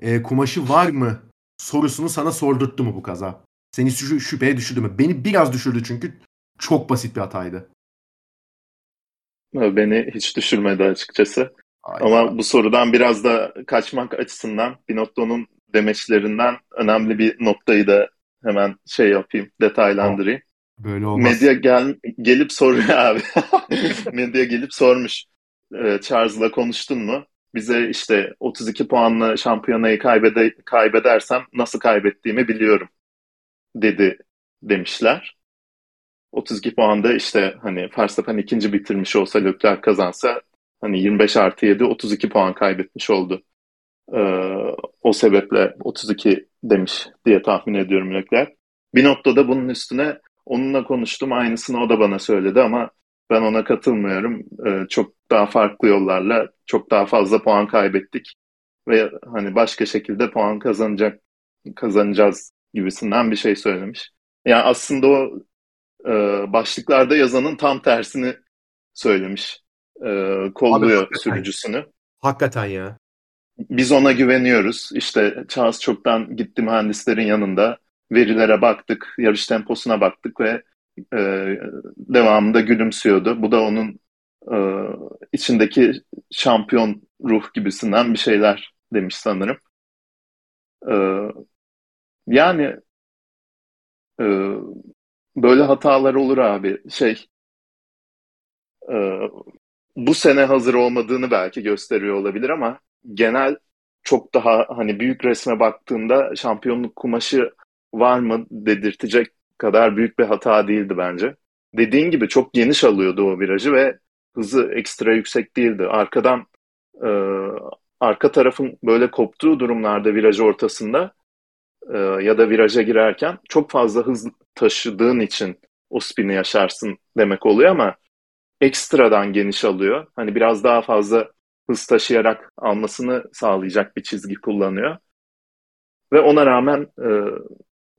e, kumaşı var mı sorusunu sana sordurttu mu bu kaza? Seni şü- şüpheye düşürdü mü? Beni biraz düşürdü çünkü çok basit bir hataydı. Beni hiç düşürmedi açıkçası. Aynen. Ama bu sorudan biraz da kaçmak açısından Binotto'nun demeçlerinden önemli bir noktayı da hemen şey yapayım, detaylandırayım. Böyle olmaz. Medya gel, gelip soruyor abi. Medya gelip sormuş. Ee, Charles'la konuştun mu? Bize işte 32 puanla şampiyonayı kaybede, kaybedersem nasıl kaybettiğimi biliyorum dedi demişler. 32 puanda işte hani Verstappen ikinci bitirmiş olsa Leclerc kazansa hani 25 artı 7 32 puan kaybetmiş oldu. Ee, o sebeple 32 demiş diye tahmin ediyorum Leclerc. Bir noktada bunun üstüne onunla konuştum aynısını o da bana söyledi ama ben ona katılmıyorum. Ee, çok daha farklı yollarla çok daha fazla puan kaybettik ve hani başka şekilde puan kazanacak kazanacağız gibisinden bir şey söylemiş. Yani aslında o e, başlıklarda yazanın tam tersini söylemiş. E, kolluyor Abi, sürücüsünü. Hakikaten ya. Biz ona güveniyoruz. İşte Charles çoktan gitti mühendislerin yanında. Verilere baktık, yarış temposuna baktık ve e, devamında gülümsüyordu. Bu da onun e, içindeki şampiyon ruh gibisinden bir şeyler demiş sanırım. E, yani e, böyle hatalar olur abi. Şey e, bu sene hazır olmadığını belki gösteriyor olabilir ama genel çok daha hani büyük resme baktığında şampiyonluk kumaşı var mı dedirtecek kadar büyük bir hata değildi bence. Dediğin gibi çok geniş alıyordu o virajı ve hızı ekstra yüksek değildi. Arkadan e, arka tarafın böyle koptuğu durumlarda viraj ortasında e, ya da viraja girerken çok fazla hız taşıdığın için o spini yaşarsın demek oluyor ama ekstradan geniş alıyor. Hani biraz daha fazla hız taşıyarak almasını sağlayacak bir çizgi kullanıyor. Ve ona rağmen e,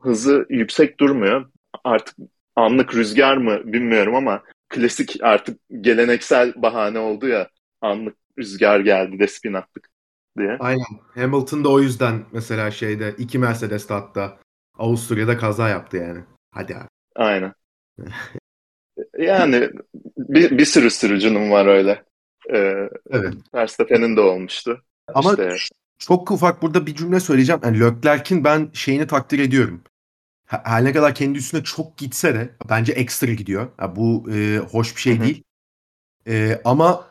hızı yüksek durmuyor. Artık anlık rüzgar mı bilmiyorum ama klasik artık geleneksel bahane oldu ya anlık rüzgar geldi de spin attık diye. Aynen. Hamilton da o yüzden mesela şeyde iki Mercedes hatta Avusturya'da kaza yaptı yani. Hadi abi. Aynen. yani bir, bir sürü sürücünün var öyle. Ee, evet. Verstappen'in de olmuştu. Ama işte... çok ufak burada bir cümle söyleyeceğim. Yani Leclerc'in ben şeyini takdir ediyorum. Her ne kadar kendi üstüne çok gitse de bence ekstra gidiyor. Yani bu e, hoş bir şey Hı-hı. değil. E, ama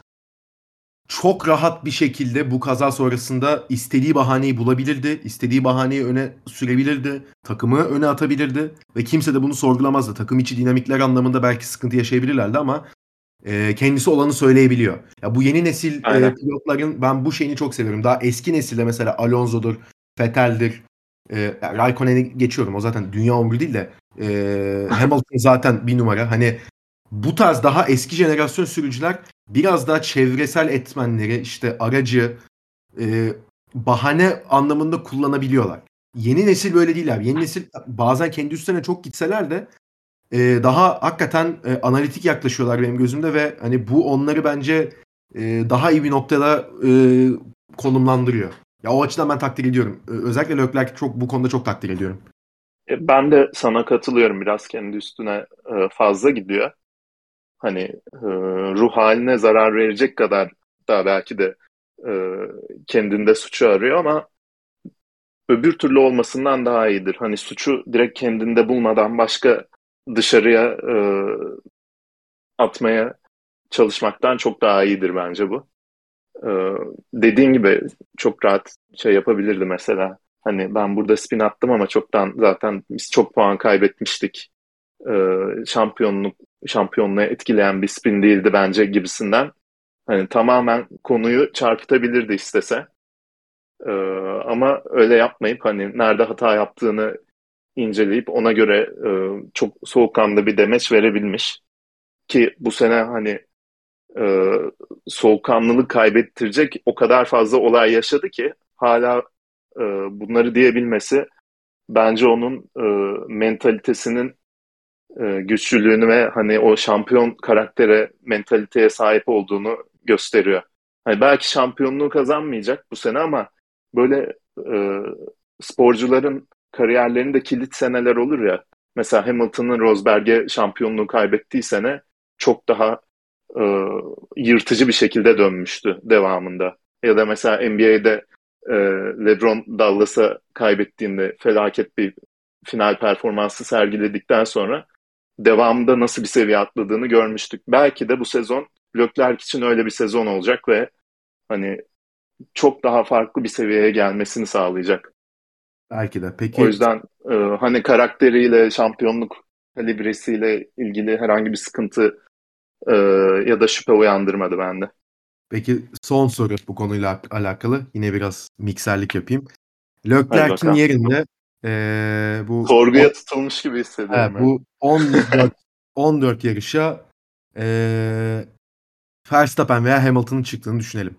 çok rahat bir şekilde bu kaza sonrasında istediği bahaneyi bulabilirdi. istediği bahaneyi öne sürebilirdi. Takımı öne atabilirdi. Ve kimse de bunu sorgulamazdı. Takım içi dinamikler anlamında belki sıkıntı yaşayabilirlerdi ama e, kendisi olanı söyleyebiliyor. Ya bu yeni nesil e, pilotların ben bu şeyini çok seviyorum. Daha eski nesilde mesela Alonso'dur, Vettel'dir. E, Raikkonen'i geçiyorum. O zaten dünya umru değil de Ee, Hamilton zaten bir numara. Hani bu tarz daha eski jenerasyon sürücüler biraz daha çevresel etmenleri işte aracı e, bahane anlamında kullanabiliyorlar. Yeni nesil böyle değil abi. Yeni nesil bazen kendi üstlerine çok gitseler de e, daha hakikaten e, analitik yaklaşıyorlar benim gözümde ve hani bu onları bence e, daha iyi bir noktada e, konumlandırıyor. Ya o açıdan ben takdir ediyorum. Özellikle Leclerc çok bu konuda çok takdir ediyorum. E, ben de sana katılıyorum. Biraz kendi üstüne e, fazla gidiyor. Hani e, ruh haline zarar verecek kadar da belki de kendinde suçu arıyor ama öbür türlü olmasından daha iyidir. Hani suçu direkt kendinde bulmadan başka dışarıya atmaya çalışmaktan çok daha iyidir bence bu. dediğin gibi çok rahat şey yapabilirdi mesela. Hani ben burada spin attım ama çoktan zaten biz çok puan kaybetmiştik. Ee, şampiyonluk şampiyonluğu etkileyen bir spin değildi bence gibisinden. Hani tamamen konuyu çarpıtabilirdi istese. Ee, ama öyle yapmayıp hani nerede hata yaptığını inceleyip ona göre e, çok soğukkanlı bir demeç verebilmiş. Ki bu sene hani e, soğukkanlılık kaybettirecek o kadar fazla olay yaşadı ki hala e, bunları diyebilmesi bence onun e, mentalitesinin e, güçlülüğünü ve hani o şampiyon karaktere, mentaliteye sahip olduğunu gösteriyor. Hani belki şampiyonluğu kazanmayacak bu sene ama böyle e, sporcuların kariyerlerinde kilit seneler olur ya. Mesela Hamilton'ın Rosberg'e şampiyonluğu kaybettiği sene çok daha e, yırtıcı bir şekilde dönmüştü devamında. Ya da mesela NBA'de e, LeBron Dallas'a kaybettiğinde felaket bir final performansı sergiledikten sonra devamında nasıl bir seviye atladığını görmüştük. Belki de bu sezon Leclerc için öyle bir sezon olacak ve hani çok daha farklı bir seviyeye gelmesini sağlayacak. Belki de. Peki. O yüzden e, hani karakteriyle, şampiyonluk kalibresiyle ilgili herhangi bir sıkıntı e, ya da şüphe uyandırmadı bende. Peki son soru bu konuyla alakalı. Yine biraz mikserlik yapayım. Leclerc'in yerinde ee, bu Sorguya tutulmuş gibi hissediyorum. Evet, bu 14, 14 yarışa ee, Verstappen veya Hamilton'ın çıktığını düşünelim.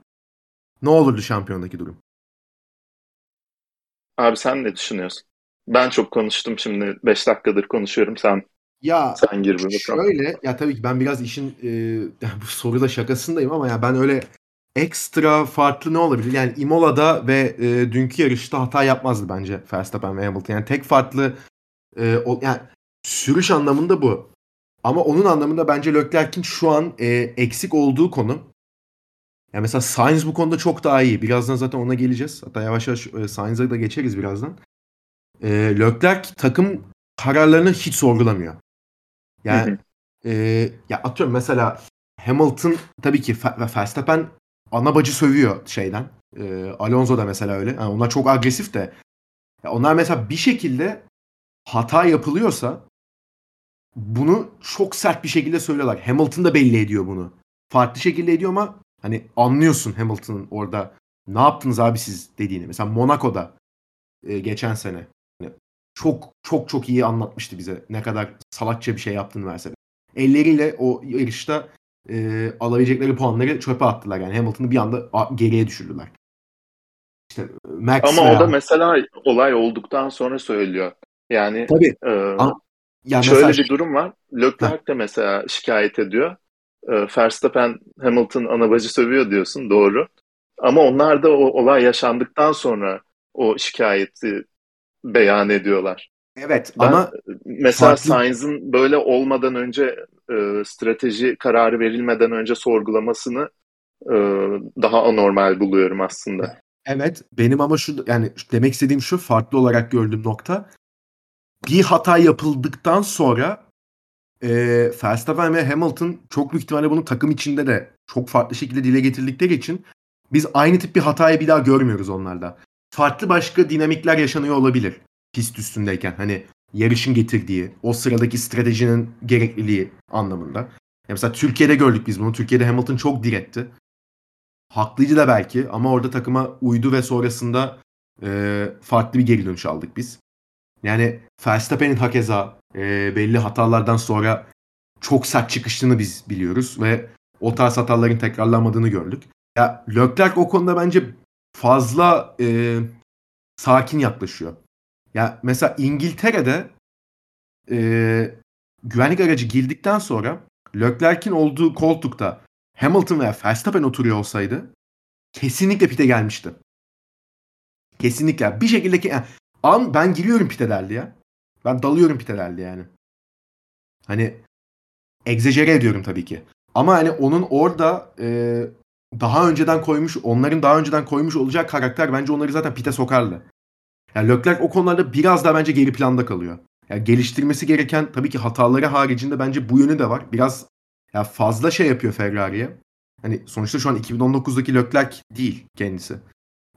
Ne olurdu şampiyondaki durum? Abi sen ne düşünüyorsun? Ben çok konuştum şimdi 5 dakikadır konuşuyorum sen ya sen gir bir. Şöyle ya tabii ki ben biraz işin e, bu soruda şakasındayım ama ya ben öyle ekstra farklı ne olabilir? Yani Imola'da ve e, dünkü yarışta hata yapmazdı bence Verstappen ve Hamilton. Yani tek farklı e, o, yani sürüş anlamında bu. Ama onun anlamında bence Leclerc'in şu an e, eksik olduğu konu. Yani mesela Sainz bu konuda çok daha iyi. Birazdan zaten ona geleceğiz. Hatta yavaş yavaş e, Sainz'a da geçeriz birazdan. E, Leclerc takım kararlarını hiç sorgulamıyor. Yani e, ya atıyorum mesela Hamilton tabii ki Verstappen ana bacı sövüyor şeyden. E, Alonso da mesela öyle. Yani onlar çok agresif de. Ya onlar mesela bir şekilde hata yapılıyorsa bunu çok sert bir şekilde söylüyorlar. Hamilton da belli ediyor bunu. Farklı şekilde ediyor ama hani anlıyorsun Hamilton'ın orada ne yaptınız abi siz dediğini. Mesela Monaco'da e, geçen sene yani çok çok çok iyi anlatmıştı bize ne kadar salakça bir şey yaptığını Mercedes. Elleriyle o yarışta e, alabilecekleri puanları çöpe attılar. Yani Hamilton'ı bir anda geriye düşürdüler. İşte Max Ama veya... o da mesela olay olduktan sonra söylüyor. Yani Tabii. E, yani şöyle mesela... bir durum var. Leclerc de mesela şikayet ediyor. E, Verstappen Hamilton anabacı sövüyor diyorsun doğru. Ama onlar da o olay yaşandıktan sonra o şikayeti beyan ediyorlar. Evet ben ama mesela farklı... Sainz'ın böyle olmadan önce e, strateji kararı verilmeden önce sorgulamasını e, daha anormal buluyorum aslında. Evet benim ama şu yani demek istediğim şu farklı olarak gördüğüm nokta bir hata yapıldıktan sonra e, Verstappen ve Hamilton çok büyük ihtimalle bunu takım içinde de çok farklı şekilde dile getirdikleri için biz aynı tip bir hatayı bir daha görmüyoruz onlarda. Farklı başka dinamikler yaşanıyor olabilir pist üstündeyken. Hani yarışın getirdiği, o sıradaki stratejinin gerekliliği anlamında. Ya mesela Türkiye'de gördük biz bunu. Türkiye'de Hamilton çok diretti. Haklıydı da belki ama orada takıma uydu ve sonrasında e, farklı bir geri dönüş aldık biz. Yani Verstappen'in hakeza e, belli hatalardan sonra çok sert çıkıştığını biz biliyoruz ve o tarz hataların tekrarlanmadığını gördük. Ya Leclerc o konuda bence fazla e, sakin yaklaşıyor. Ya mesela İngiltere'de e, güvenlik aracı girdikten sonra Leclerc'in olduğu koltukta Hamilton veya Verstappen oturuyor olsaydı kesinlikle pite gelmişti. Kesinlikle. Bir şekilde ki yani, an ben giriyorum pite derdi ya. Ben dalıyorum pite derdi yani. Hani egzajere ediyorum tabii ki. Ama hani onun orada e, daha önceden koymuş, onların daha önceden koymuş olacağı karakter bence onları zaten pite sokardı. Yani Leclerc o konularda biraz daha bence geri planda kalıyor. Yani geliştirmesi gereken tabii ki hataları haricinde bence bu yönü de var. Biraz ya fazla şey yapıyor Ferrari'ye. Hani sonuçta şu an 2019'daki Leclerc değil kendisi.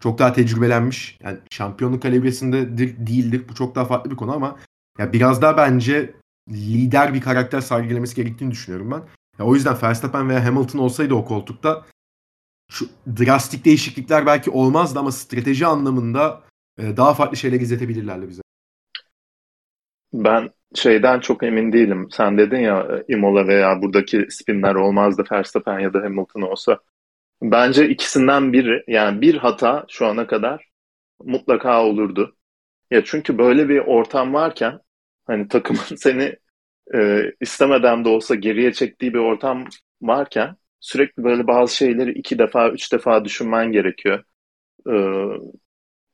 Çok daha tecrübelenmiş. Yani şampiyonluk kalibresinde değildir. Bu çok daha farklı bir konu ama ya biraz daha bence lider bir karakter sergilemesi gerektiğini düşünüyorum ben. Ya o yüzden Verstappen veya Hamilton olsaydı o koltukta şu drastik değişiklikler belki olmazdı ama strateji anlamında e, daha farklı şeyler izletebilirlerdi bize. Ben şeyden çok emin değilim. Sen dedin ya Imola veya buradaki spinler olmazdı Verstappen ya da Hamilton olsa. Bence ikisinden biri yani bir hata şu ana kadar mutlaka olurdu. Ya çünkü böyle bir ortam varken hani takımın seni e, istemeden de olsa geriye çektiği bir ortam varken sürekli böyle bazı şeyleri iki defa, üç defa düşünmen gerekiyor. E,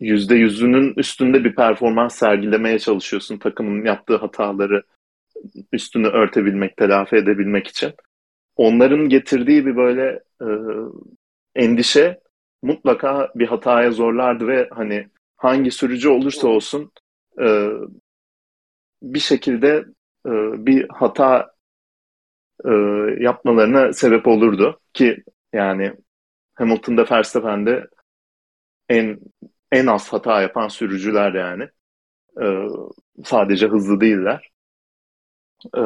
yüzde yüzünün üstünde bir performans sergilemeye çalışıyorsun takımın yaptığı hataları üstünü örtebilmek, telafi edebilmek için. Onların getirdiği bir böyle e, endişe mutlaka bir hataya zorlardı ve hani hangi sürücü olursa olsun e, bir şekilde e, bir hata e, yapmalarına sebep olurdu ki yani Hamilton'da Verstappen'de en en az hata yapan sürücüler yani. E, sadece hızlı değiller. E,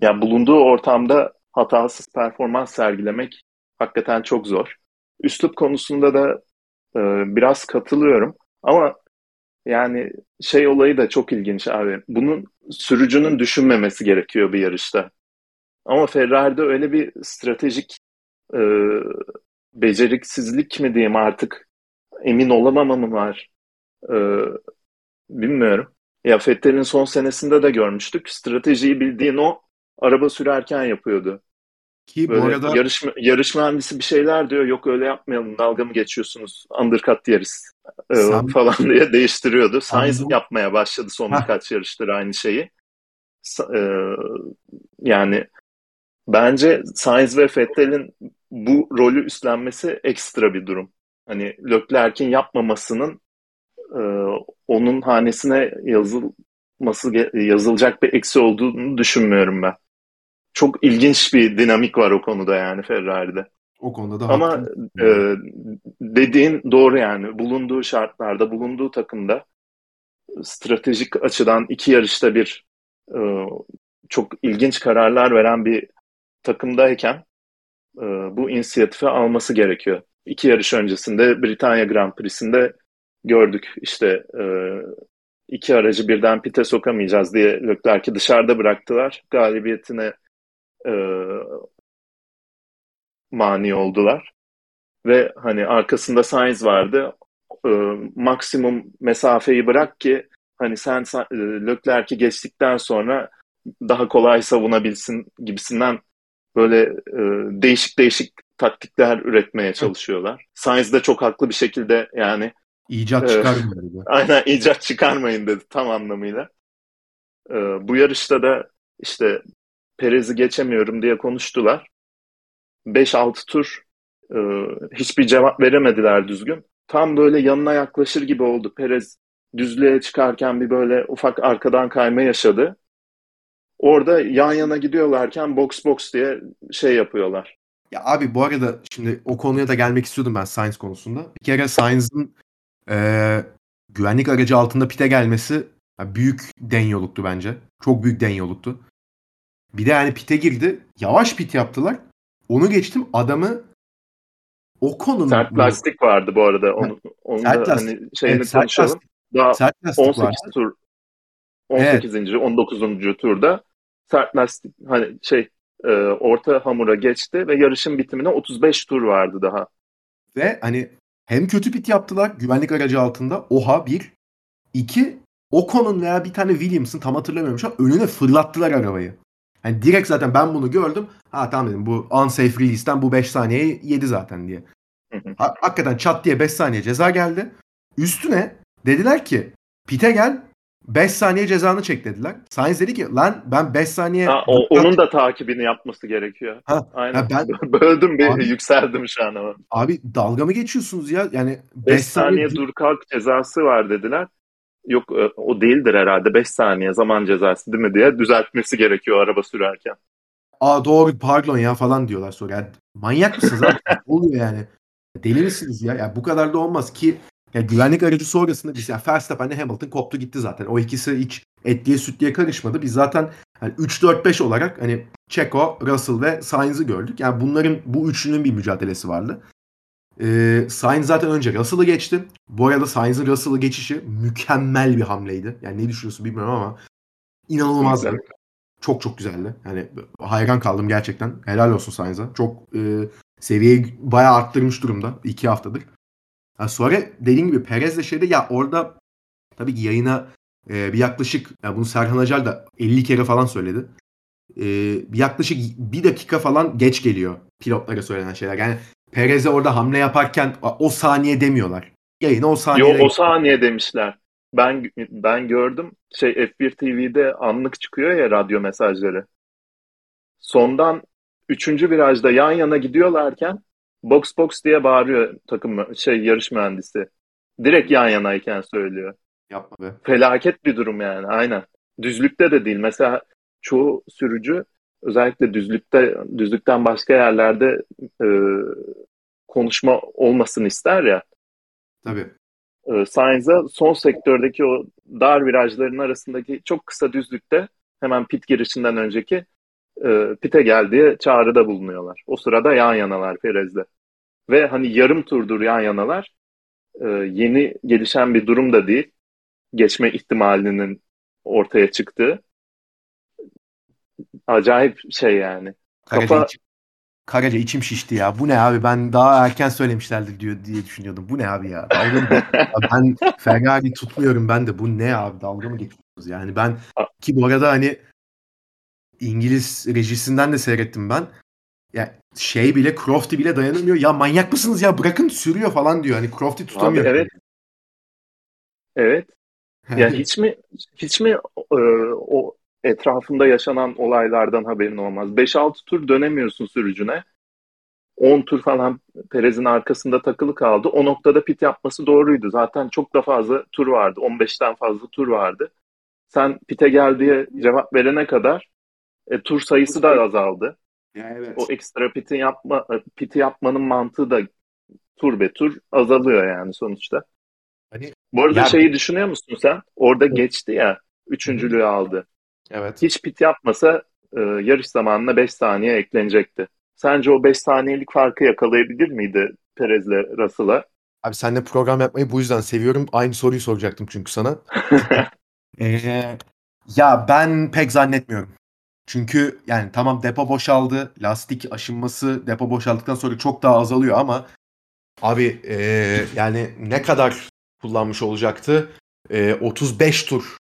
yani bulunduğu ortamda hatasız performans sergilemek hakikaten çok zor. Üslup konusunda da e, biraz katılıyorum ama yani şey olayı da çok ilginç abi. Bunun sürücünün düşünmemesi gerekiyor bir yarışta. Ama Ferrari'de öyle bir stratejik e, beceriksizlik mi diyeyim artık emin olamamam var. E, bilmiyorum. Ya Fettel'in son senesinde de görmüştük. Stratejiyi bildiğin o araba sürerken yapıyordu. Ki Böyle bu arada yarış, yarış mühendisi bir şeyler diyor. Yok öyle yapmayalım. Dalga mı geçiyorsunuz? Undercut yeriz e, Sen... falan diye değiştiriyordu. Sainz yapmaya başladı son birkaç yarıştır aynı şeyi. E, yani bence Sainz ve Vettel'in bu rolü üstlenmesi ekstra bir durum. Hani Leclerc'in yapmamasının e, onun hanesine yazılması yazılacak bir eksi olduğunu düşünmüyorum ben çok ilginç bir dinamik var o konuda yani Ferrari'de. O konuda da Ama e, dediğin doğru yani. Bulunduğu şartlarda, bulunduğu takımda stratejik açıdan iki yarışta bir e, çok ilginç kararlar veren bir takımdayken e, bu inisiyatifi alması gerekiyor. İki yarış öncesinde Britanya Grand Prix'sinde gördük işte e, iki aracı birden pite sokamayacağız diye Leclerc'i dışarıda bıraktılar. Galibiyetine e, mani oldular. Ve hani arkasında Sainz vardı. E, maksimum mesafeyi bırak ki hani sen e, Leclerc'i geçtikten sonra daha kolay savunabilsin gibisinden böyle e, değişik değişik taktikler üretmeye çalışıyorlar. Sainz de çok haklı bir şekilde yani icat çıkarmayın dedi. aynen icat çıkarmayın dedi tam anlamıyla. E, bu yarışta da işte Perez'i geçemiyorum diye konuştular. 5-6 tur e, hiçbir cevap veremediler düzgün. Tam böyle yanına yaklaşır gibi oldu. Perez düzlüğe çıkarken bir böyle ufak arkadan kayma yaşadı. Orada yan yana gidiyorlarken box box diye şey yapıyorlar. Ya abi bu arada şimdi o konuya da gelmek istiyordum ben Sainz konusunda. Bir kere Sainz'ın e, güvenlik aracı altında pite gelmesi büyük den yoluktu bence. Çok büyük den yoluktu. Bir de yani pite girdi. Yavaş pit yaptılar. Onu geçtim adamı o konunun... Sert lastik vardı bu arada. Onu, onu sert da lastik. hani şeyini evet, konuşalım. Lastik. Daha sert lastik 18 vardı. tur 18. 19. turda sert lastik hani şey e, orta hamura geçti ve yarışın bitimine 35 tur vardı daha. Ve hani hem kötü pit yaptılar güvenlik aracı altında. Oha bir. İki Ocon'un veya bir tane Williams'ın tam hatırlamıyorum şu an önüne fırlattılar arabayı. Hani direkt zaten ben bunu gördüm. Ha tamam dedim bu unsafe release'ten bu 5 saniyeyi yedi zaten diye. Ha, hakikaten çat diye 5 saniye ceza geldi. Üstüne dediler ki pite gel 5 saniye cezanı çek dediler. Sainz dedi ki lan ben 5 saniye... Ha, o, onun da takibini yapması gerekiyor. Ha, Aynen. ha, ben, Böldüm bir Abi- yükseldim şu an ama. abi dalga mı geçiyorsunuz ya? Yani 5 5 saniye saniye... dur kalk cezası var dediler. Yok e, o değildir herhalde 5 saniye zaman cezası değil mi diye düzeltmesi gerekiyor araba sürerken. Aa doğru pardon ya falan diyorlar sonra. Yani manyak mısınız abi? Oluyor yani? Deli misiniz ya? ya? Bu kadar da olmaz ki ya güvenlik aracı sonrasında biz ya Verstappen'le Hamilton koptu gitti zaten. O ikisi hiç etliye sütliye karışmadı. Biz zaten hani 3-4-5 olarak hani Checo, Russell ve Sainz'ı gördük. Yani bunların bu üçünün bir mücadelesi vardı. Ee, Sainz zaten önce Russell'ı geçti. Bu arada Sainz'ın Russell'ı geçişi mükemmel bir hamleydi. Yani ne düşünüyorsun bilmiyorum ama inanılmazdı. Güzel. Çok çok güzeldi. Yani hayran kaldım gerçekten. Helal olsun Sainz'a. Çok e, seviyeyi bayağı arttırmış durumda. iki haftadır. Ha, sonra dediğim gibi Perez'le şeyde ya orada tabii ki yayına e, bir yaklaşık ya bunu Serhan Acar da 50 kere falan söyledi. E, yaklaşık bir dakika falan geç geliyor pilotlara söylenen şeyler. Yani Perez'e orada hamle yaparken o- saniye demiyorlar. Yayına o Yo saniyede o saniye demişler. Ben ben gördüm. Şey F1 TV'de anlık çıkıyor ya radyo mesajları. Sondan 3. virajda yan yana gidiyorlarken box box diye bağırıyor takım şey yarış mühendisi. Direkt yan yanayken söylüyor. yapma be. Felaket bir durum yani aynen. Düzlükte de değil. Mesela çoğu sürücü özellikle düzlükte düzlükten başka yerlerde e, konuşma olmasını ister ya. Tabii. e, Sainz'a son sektördeki o dar virajların arasındaki çok kısa düzlükte hemen pit girişinden önceki e, pite gel diye çağrıda bulunuyorlar. O sırada yan yanalar Perez'le. Ve hani yarım turdur yan yanalar. E, yeni gelişen bir durum da değil. Geçme ihtimalinin ortaya çıktığı. Acayip şey yani. Karaca, Kafa- içim, Karaca içim şişti ya. Bu ne abi? Ben daha erken söylemişlerdir diyor diye düşünüyordum. Bu ne abi ya? Dalga mı? Ben Ferrari tutmuyorum ben de. Bu ne abi? Dalga mı geçiyorsunuz? Yani ben ki bu arada hani İngiliz rejisinden de seyrettim ben. Ya şey bile Crofty bile dayanamıyor. Ya manyak mısınız ya? Bırakın sürüyor falan diyor. Hani Crofty tutamıyor. Abi evet. Evet. Yani- Ya hiç mi hiç mi e, o etrafında yaşanan olaylardan haberin olmaz? 5-6 tur dönemiyorsun sürücüne. 10 tur falan Perez'in arkasında takılı kaldı. O noktada pit yapması doğruydu. Zaten çok da fazla tur vardı. 15'ten fazla tur vardı. Sen pite gel diye cevap verene kadar e, tur sayısı da azaldı. Ya evet. O ekstra piti yapma piti yapmanın mantığı da tur be tur azalıyor yani sonuçta. Hani Bu arada Ya- şeyi düşünüyor musun sen? Orada geçti ya. Üçüncülüğü aldı. Evet. Hiç pit yapmasa e, yarış zamanına 5 saniye eklenecekti. Sence o 5 saniyelik farkı yakalayabilir miydi Perez'le Russell'a? Abi seninle program yapmayı bu yüzden seviyorum. Aynı soruyu soracaktım çünkü sana. Ee, ya ben pek zannetmiyorum. Çünkü yani tamam depo boşaldı. Lastik aşınması depo boşaldıktan sonra çok daha azalıyor ama abi ee, yani ne kadar kullanmış olacaktı? Ee, 35 tur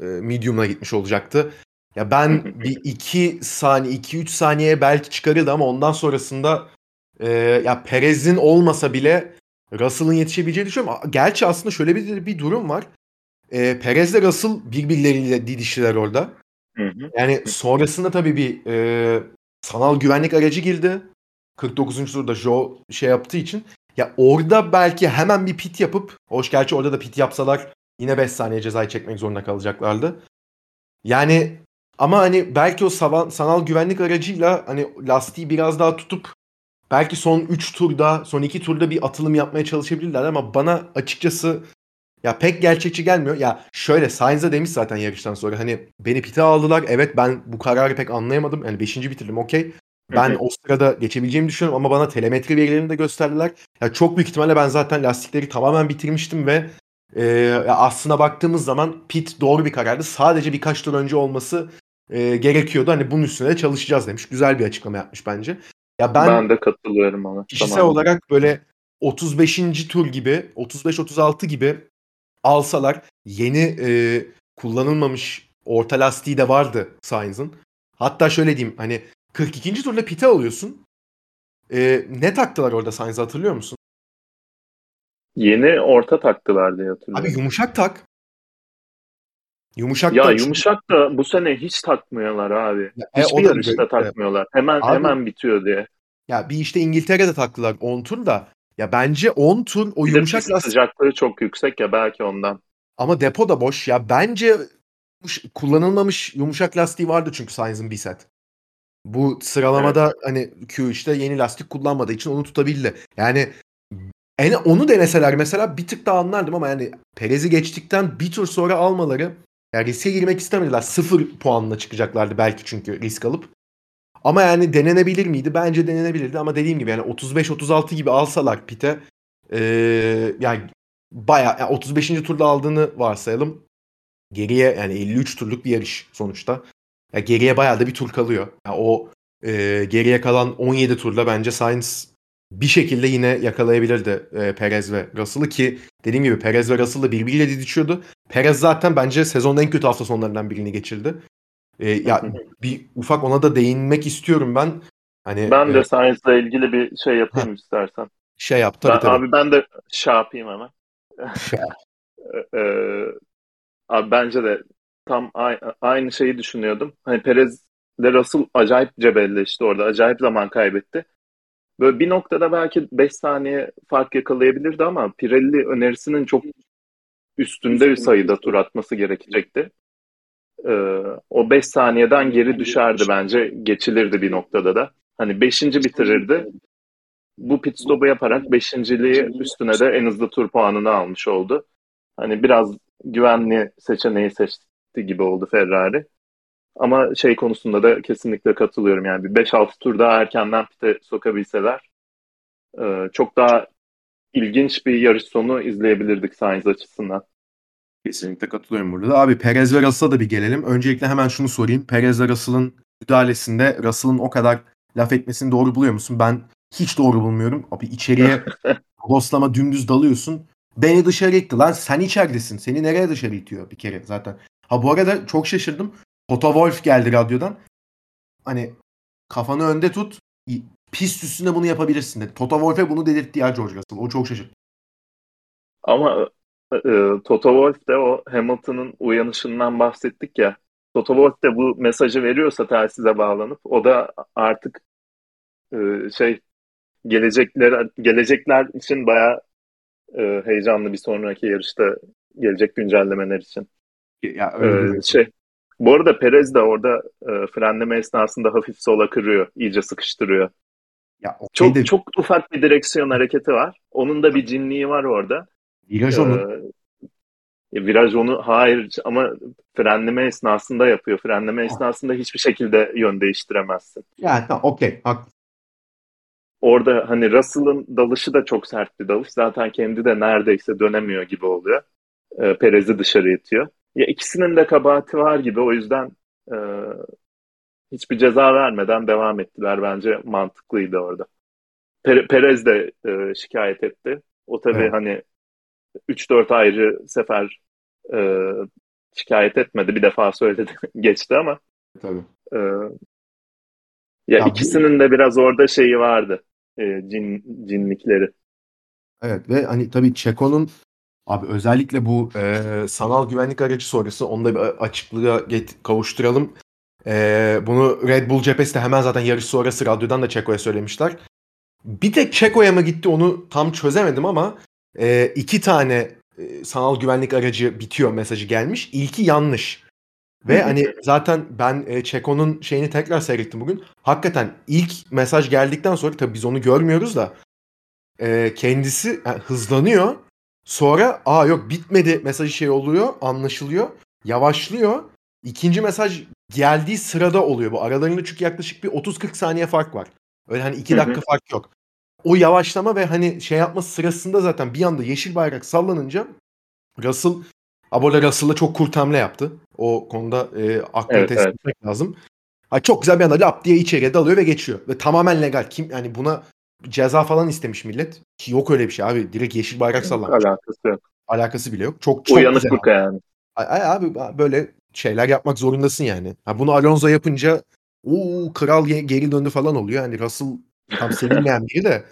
e, medium'a gitmiş olacaktı. Ya ben bir 2 saniye 2-3 saniye belki çıkarırdı ama ondan sonrasında e, ya Perez'in olmasa bile Russell'ın yetişebileceğini düşünüyorum. Gerçi aslında şöyle bir, bir durum var. E, Perez ile Russell birbirleriyle didiştiler orada. Yani sonrasında tabii bir e, sanal güvenlik aracı girdi. 49. turda Joe şey yaptığı için. Ya orada belki hemen bir pit yapıp, hoş gerçi orada da pit yapsalar yine 5 saniye cezayı çekmek zorunda kalacaklardı. Yani ama hani belki o sanal güvenlik aracıyla hani lastiği biraz daha tutup belki son 3 turda, son 2 turda bir atılım yapmaya çalışabilirler ama bana açıkçası ya pek gerçekçi gelmiyor. Ya şöyle Sainz'a demiş zaten yarıştan sonra hani beni pite aldılar. Evet ben bu kararı pek anlayamadım. Yani 5. bitirdim okey. Ben hı. o sırada geçebileceğimi düşünüyorum ama bana telemetri verilerini de gösterdiler. Ya çok büyük ihtimalle ben zaten lastikleri tamamen bitirmiştim ve e, aslına baktığımız zaman Pit doğru bir karardı. Sadece birkaç tur önce olması e, gerekiyordu. Hani bunun üstüne de çalışacağız demiş. Güzel bir açıklama yapmış bence. Ya ben, ben de katılıyorum ona. Kişisel tamam. olarak böyle 35. tur gibi, 35-36 gibi alsalar yeni e, kullanılmamış orta lastiği de vardı Sainz'ın. Hatta şöyle diyeyim hani 42. turda pite alıyorsun. E, ne taktılar orada Sainz'ı hatırlıyor musun? Yeni orta taktılar diye hatırlıyorum. Abi yumuşak tak. Yumuşak ya da yumuşak da bu sene hiç takmıyorlar abi. Ya, e, Hiçbir yarışta böyle, takmıyorlar. Hemen abi, hemen bitiyor diye. Ya bir işte İngiltere'de taktılar 10 tur da. Ya bence 10 tur o bir yumuşak lastik... sıcaklığı çok yüksek ya belki ondan. Ama depo da boş ya. Bence kullanılmamış yumuşak lastiği vardı çünkü Sainz'ın bir set. Bu sıralamada evet. hani Q3'te yeni lastik kullanmadığı için onu tutabildi. Yani en, onu deneseler mesela bir tık daha anlardım ama yani Perez'i geçtikten bir tur sonra almaları yani riske girmek istemediler. Sıfır puanla çıkacaklardı belki çünkü risk alıp. Ama yani denenebilir miydi? Bence denenebilirdi ama dediğim gibi yani 35-36 gibi alsalar pite ee, yani bayağı yani 35. turda aldığını varsayalım. Geriye yani 53 turluk bir yarış sonuçta. Yani geriye bayağı da bir tur kalıyor. Yani o e, geriye kalan 17 turda bence Sainz bir şekilde yine yakalayabilirdi e, Perez ve Russell'ı ki dediğim gibi Perez ve Russell da birbiriyle didişiyordu. Perez zaten bence sezonun en kötü hafta sonlarından birini geçirdi. E, ya bir ufak ona da değinmek istiyorum ben. Hani Ben de e, Sainz'la ilgili bir şey yapayım istersen. Şey yap tabii, ben, tabii. Abi ben de şey yapayım hemen. ee, abi bence de tam aynı şeyi düşünüyordum. Hani Perez ile Russell acayip cebelleşti orada. Acayip zaman kaybetti. Böyle bir noktada belki 5 saniye fark yakalayabilirdi ama Pirelli önerisinin çok üstünde bir sayıda tur atması gerekecekti. Ee, o 5 saniyeden geri düşerdi bence. Geçilirdi bir noktada da. Hani 5. bitirirdi. Bu pit stop'u yaparak 5.liği üstüne de en hızlı tur puanını almış oldu. Hani biraz güvenli seçeneği seçti gibi oldu Ferrari. Ama şey konusunda da kesinlikle katılıyorum. Yani bir 5-6 tur daha erkenden pite sokabilseler e, çok daha ilginç bir yarış sonu izleyebilirdik Sainz açısından. Kesinlikle katılıyorum burada da. Abi Perez ve Russell'a da bir gelelim. Öncelikle hemen şunu sorayım. Perez ve Russell'ın müdahalesinde Russell'ın o kadar laf etmesini doğru buluyor musun? Ben hiç doğru bulmuyorum. Abi içeriye dostlama dümdüz dalıyorsun. Beni dışarı itti lan. Sen içeridesin. Seni nereye dışarı itiyor bir kere zaten. Ha bu arada çok şaşırdım. Toto Wolff geldi radyodan. Hani kafanı önde tut. Pist üstünde bunu yapabilirsin dedi. Toto Wolff'e bunu dedirtti ya George Russell. O çok şaşırdı. Ama e, Toto Wolff de o Hamilton'ın uyanışından bahsettik ya. Toto Wolff de bu mesajı veriyorsa telsize bağlanıp o da artık e, şey gelecekler gelecekler için bayağı e, heyecanlı bir sonraki yarışta gelecek güncellemeler için. Ya öyle ee, şey bu arada Perez de orada e, frenleme esnasında hafif sola kırıyor, iyice sıkıştırıyor. Ya, okay çok de... çok ufak bir direksiyon hareketi var. Onun da bir cinliği var orada. Viraj onun. Ee, viraj onu hayır ama frenleme esnasında yapıyor. Frenleme esnasında hiçbir şekilde yön değiştiremezsin. Yani tamam okey. Orada hani Russell'ın dalışı da çok sert bir dalış. Zaten kendi de neredeyse dönemiyor gibi oluyor. Ee, Perez'i dışarı itiyor. Ya ikisinin de kabahati var gibi o yüzden e, hiçbir ceza vermeden devam ettiler. Bence mantıklıydı orada. Perez de e, şikayet etti. O tabii evet. hani 3-4 ayrı sefer e, şikayet etmedi. Bir defa söyledi geçti ama tabii. E, ya, ya ikisinin bu... de biraz orada şeyi vardı. E, cin, cinlikleri. Evet ve hani tabii Çeko'nun Abi özellikle bu e, sanal güvenlik aracı sonrası onu da bir açıklığa get- kavuşturalım. E, bunu Red Bull cephesi de hemen zaten yarış sonrası radyodan da Çeko'ya söylemişler. Bir tek Çeko'ya mı gitti onu tam çözemedim ama e, iki tane e, sanal güvenlik aracı bitiyor mesajı gelmiş. İlki yanlış. Ve hani zaten ben e, Çeko'nun şeyini tekrar seyrettim bugün. Hakikaten ilk mesaj geldikten sonra tabii biz onu görmüyoruz da e, kendisi yani hızlanıyor Sonra aa yok bitmedi mesajı şey oluyor anlaşılıyor. Yavaşlıyor. İkinci mesaj geldiği sırada oluyor bu. Aralarında çünkü yaklaşık bir 30-40 saniye fark var. Öyle hani 2 dakika fark yok. O yavaşlama ve hani şey yapması sırasında zaten bir anda yeşil bayrak sallanınca Russell Abola Russell'la çok kurt hamle yaptı. O konuda e, aklını Evet, test evet. etmek lazım. Ha, çok güzel bir anda lap diye içeriye dalıyor ve geçiyor. Ve tamamen legal. Kim yani buna ceza falan istemiş millet. Ki yok öyle bir şey abi. Direkt yeşil bayrak sallanmış. Alakası yok. Alakası bile yok. Çok çok güzel. Uyanıklık yani. Ay, abi böyle şeyler yapmak zorundasın yani. Ha, bunu Alonso yapınca uuu kral ge- geri döndü falan oluyor. Yani Russell tam sevilmeyen biri de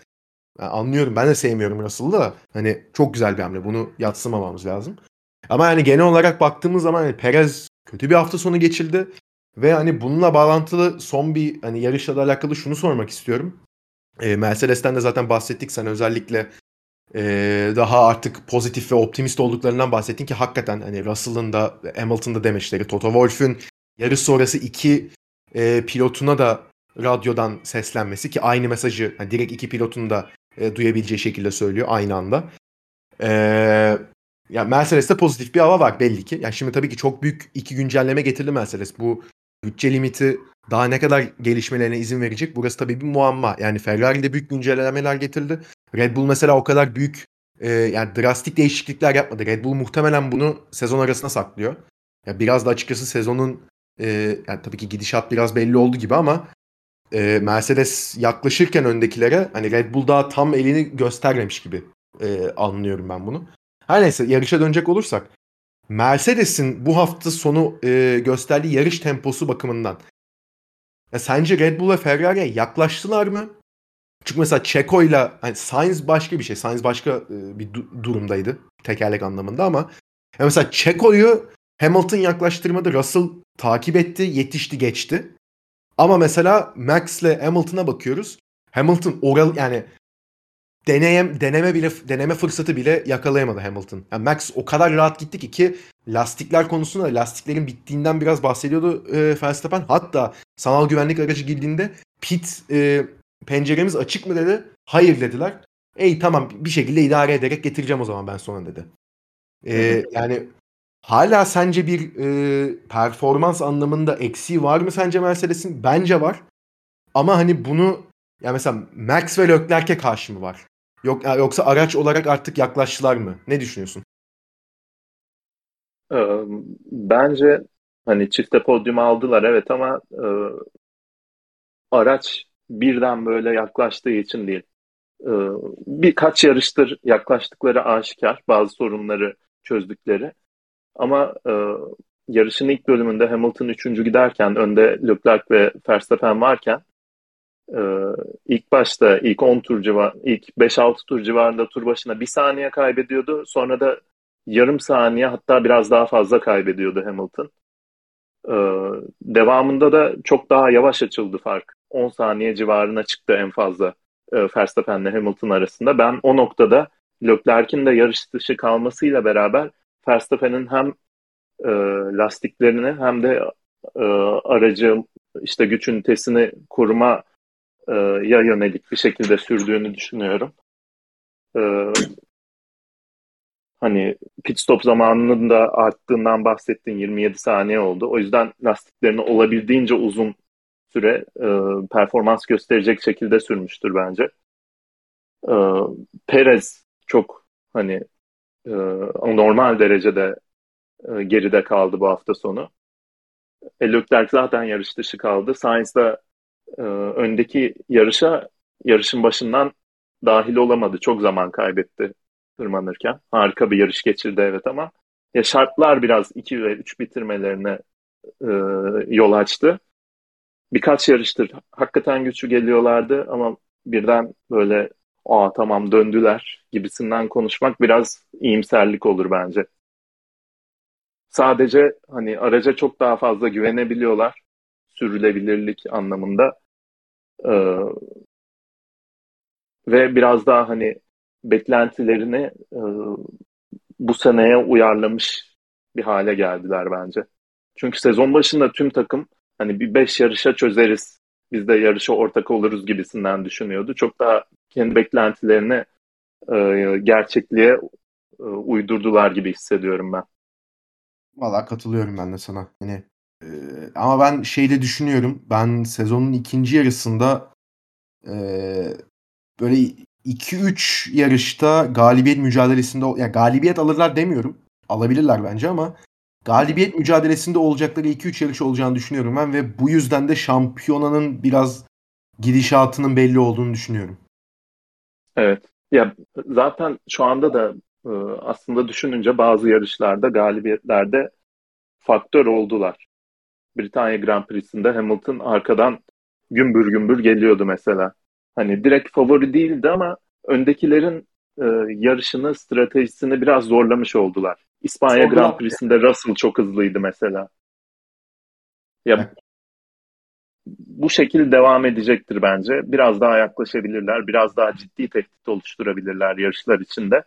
anlıyorum. Ben de sevmiyorum Russell'ı da. Hani çok güzel bir hamle. Bunu yatsımamamız lazım. Ama yani genel olarak baktığımız zaman hani Perez kötü bir hafta sonu geçirdi. Ve hani bununla bağlantılı son bir hani yarışla da alakalı şunu sormak istiyorum. E, Mercedes'ten de zaten bahsettik. Sen özellikle e, daha artık pozitif ve optimist olduklarından bahsettin ki hakikaten hani Russell'ın da Hamilton'da demeçleri, Toto Wolff'ün yarış sonrası iki e, pilotuna da radyodan seslenmesi ki aynı mesajı hani direkt iki pilotun da e, duyabileceği şekilde söylüyor aynı anda. E, ya Mercedes'te pozitif bir hava var belli ki. Yani şimdi tabii ki çok büyük iki güncelleme getirdi Mercedes. Bu bütçe limiti daha ne kadar gelişmelerine izin verecek? Burası tabii bir muamma. Yani Ferrari'de büyük güncellemeler getirdi. Red Bull mesela o kadar büyük e, yani drastik değişiklikler yapmadı. Red Bull muhtemelen bunu sezon arasına saklıyor. Ya biraz da açıkçası sezonun e, yani tabii ki gidişat biraz belli oldu gibi ama e, Mercedes yaklaşırken öndekilere hani Red Bull daha tam elini göstermemiş gibi e, anlıyorum ben bunu. Her neyse yarışa dönecek olursak Mercedes'in bu hafta sonu e, gösterdiği yarış temposu bakımından ya sence Red Bull ve Ferrari'ye yaklaştılar mı? Çünkü mesela Checo'yla hani Sainz başka bir şey. Sainz başka e, bir du- durumdaydı tekerlek anlamında ama ya mesela Checo'yu Hamilton yaklaştırmadı. Russell takip etti, yetişti, geçti. Ama mesela Max'le Hamilton'a bakıyoruz. Hamilton oral yani deneyem deneme bile deneme fırsatı bile yakalayamadı Hamilton. Yani Max o kadar rahat gitti ki ki lastikler konusunda lastiklerin bittiğinden biraz bahsediyordu e, Verstappen. Hatta sanal güvenlik aracı girdiğinde pit e, penceremiz açık mı dedi. Hayır dediler. Ey tamam bir şekilde idare ederek getireceğim o zaman ben sonra dedi. E, yani hala sence bir e, performans anlamında eksiği var mı sence Mercedes'in? Bence var. Ama hani bunu ya mesela Max ve Leclerc'e karşı mı var? Yok yoksa araç olarak artık yaklaştılar mı? Ne düşünüyorsun? Bence hani çifte podyum aldılar evet ama e, araç birden böyle yaklaştığı için değil. Ee, birkaç yarıştır yaklaştıkları aşikar, bazı sorunları çözdükleri. Ama e, yarışın ilk bölümünde Hamilton üçüncü giderken önde Leclerc ve Verstappen varken e, ilk başta ilk 10 tur civar, ilk 5-6 tur civarında tur başına bir saniye kaybediyordu. Sonra da yarım saniye hatta biraz daha fazla kaybediyordu Hamilton. Ee, devamında da çok daha yavaş açıldı fark. 10 saniye civarına çıktı en fazla e, Verstappen ile Hamilton arasında. Ben o noktada Leclerc'in de yarış dışı kalmasıyla beraber Verstappen'in hem e, lastiklerini hem de e, aracı işte güç ünitesini kurma e, ya yönelik bir şekilde sürdüğünü düşünüyorum. E, hani pit stop zamanının da arttığından bahsettin 27 saniye oldu. O yüzden lastiklerini olabildiğince uzun süre e, performans gösterecek şekilde sürmüştür bence. E, Perez çok hani e, normal derecede e, geride kaldı bu hafta sonu. E, Leclerc zaten yarış dışı kaldı. Sainz da e, öndeki yarışa yarışın başından dahil olamadı. Çok zaman kaybetti tırmanırken. Harika bir yarış geçirdi evet ama ya şartlar biraz 2 ve 3 bitirmelerine e, yol açtı. Birkaç yarıştır hakikaten güçlü geliyorlardı ama birden böyle aa tamam döndüler gibisinden konuşmak biraz iyimserlik olur bence. Sadece hani araca çok daha fazla güvenebiliyorlar sürülebilirlik anlamında. Ee, ve biraz daha hani beklentilerini e, bu seneye uyarlamış bir hale geldiler bence. Çünkü sezon başında tüm takım hani bir beş yarışa çözeriz, biz de yarışa ortak oluruz gibisinden düşünüyordu. Çok daha kendi beklentilerini e, gerçekliğe e, uydurdular gibi hissediyorum ben. Valla katılıyorum ben de sana. Hani e, ama ben şeyde düşünüyorum. Ben sezonun ikinci yarısında e, böyle 2-3 yarışta galibiyet mücadelesinde yani galibiyet alırlar demiyorum. alabilirler bence ama galibiyet mücadelesinde olacakları 2-3 yarış olacağını düşünüyorum ben ve bu yüzden de şampiyonanın biraz gidişatının belli olduğunu düşünüyorum. Evet. Ya zaten şu anda da e, aslında düşününce bazı yarışlarda galibiyetlerde faktör oldular. Britanya Grand Prix'sinde Hamilton arkadan gümbür gümbür geliyordu mesela. Hani direkt favori değildi ama öndekilerin e, yarışını, stratejisini biraz zorlamış oldular. İspanya Çok Grand. Prix'sinde Russell çok hızlıydı mesela. Ya Evet. bu şekilde devam edecektir bence. Biraz daha yaklaşabilirler, biraz daha ciddi tehdit oluşturabilirler yarışlar içinde.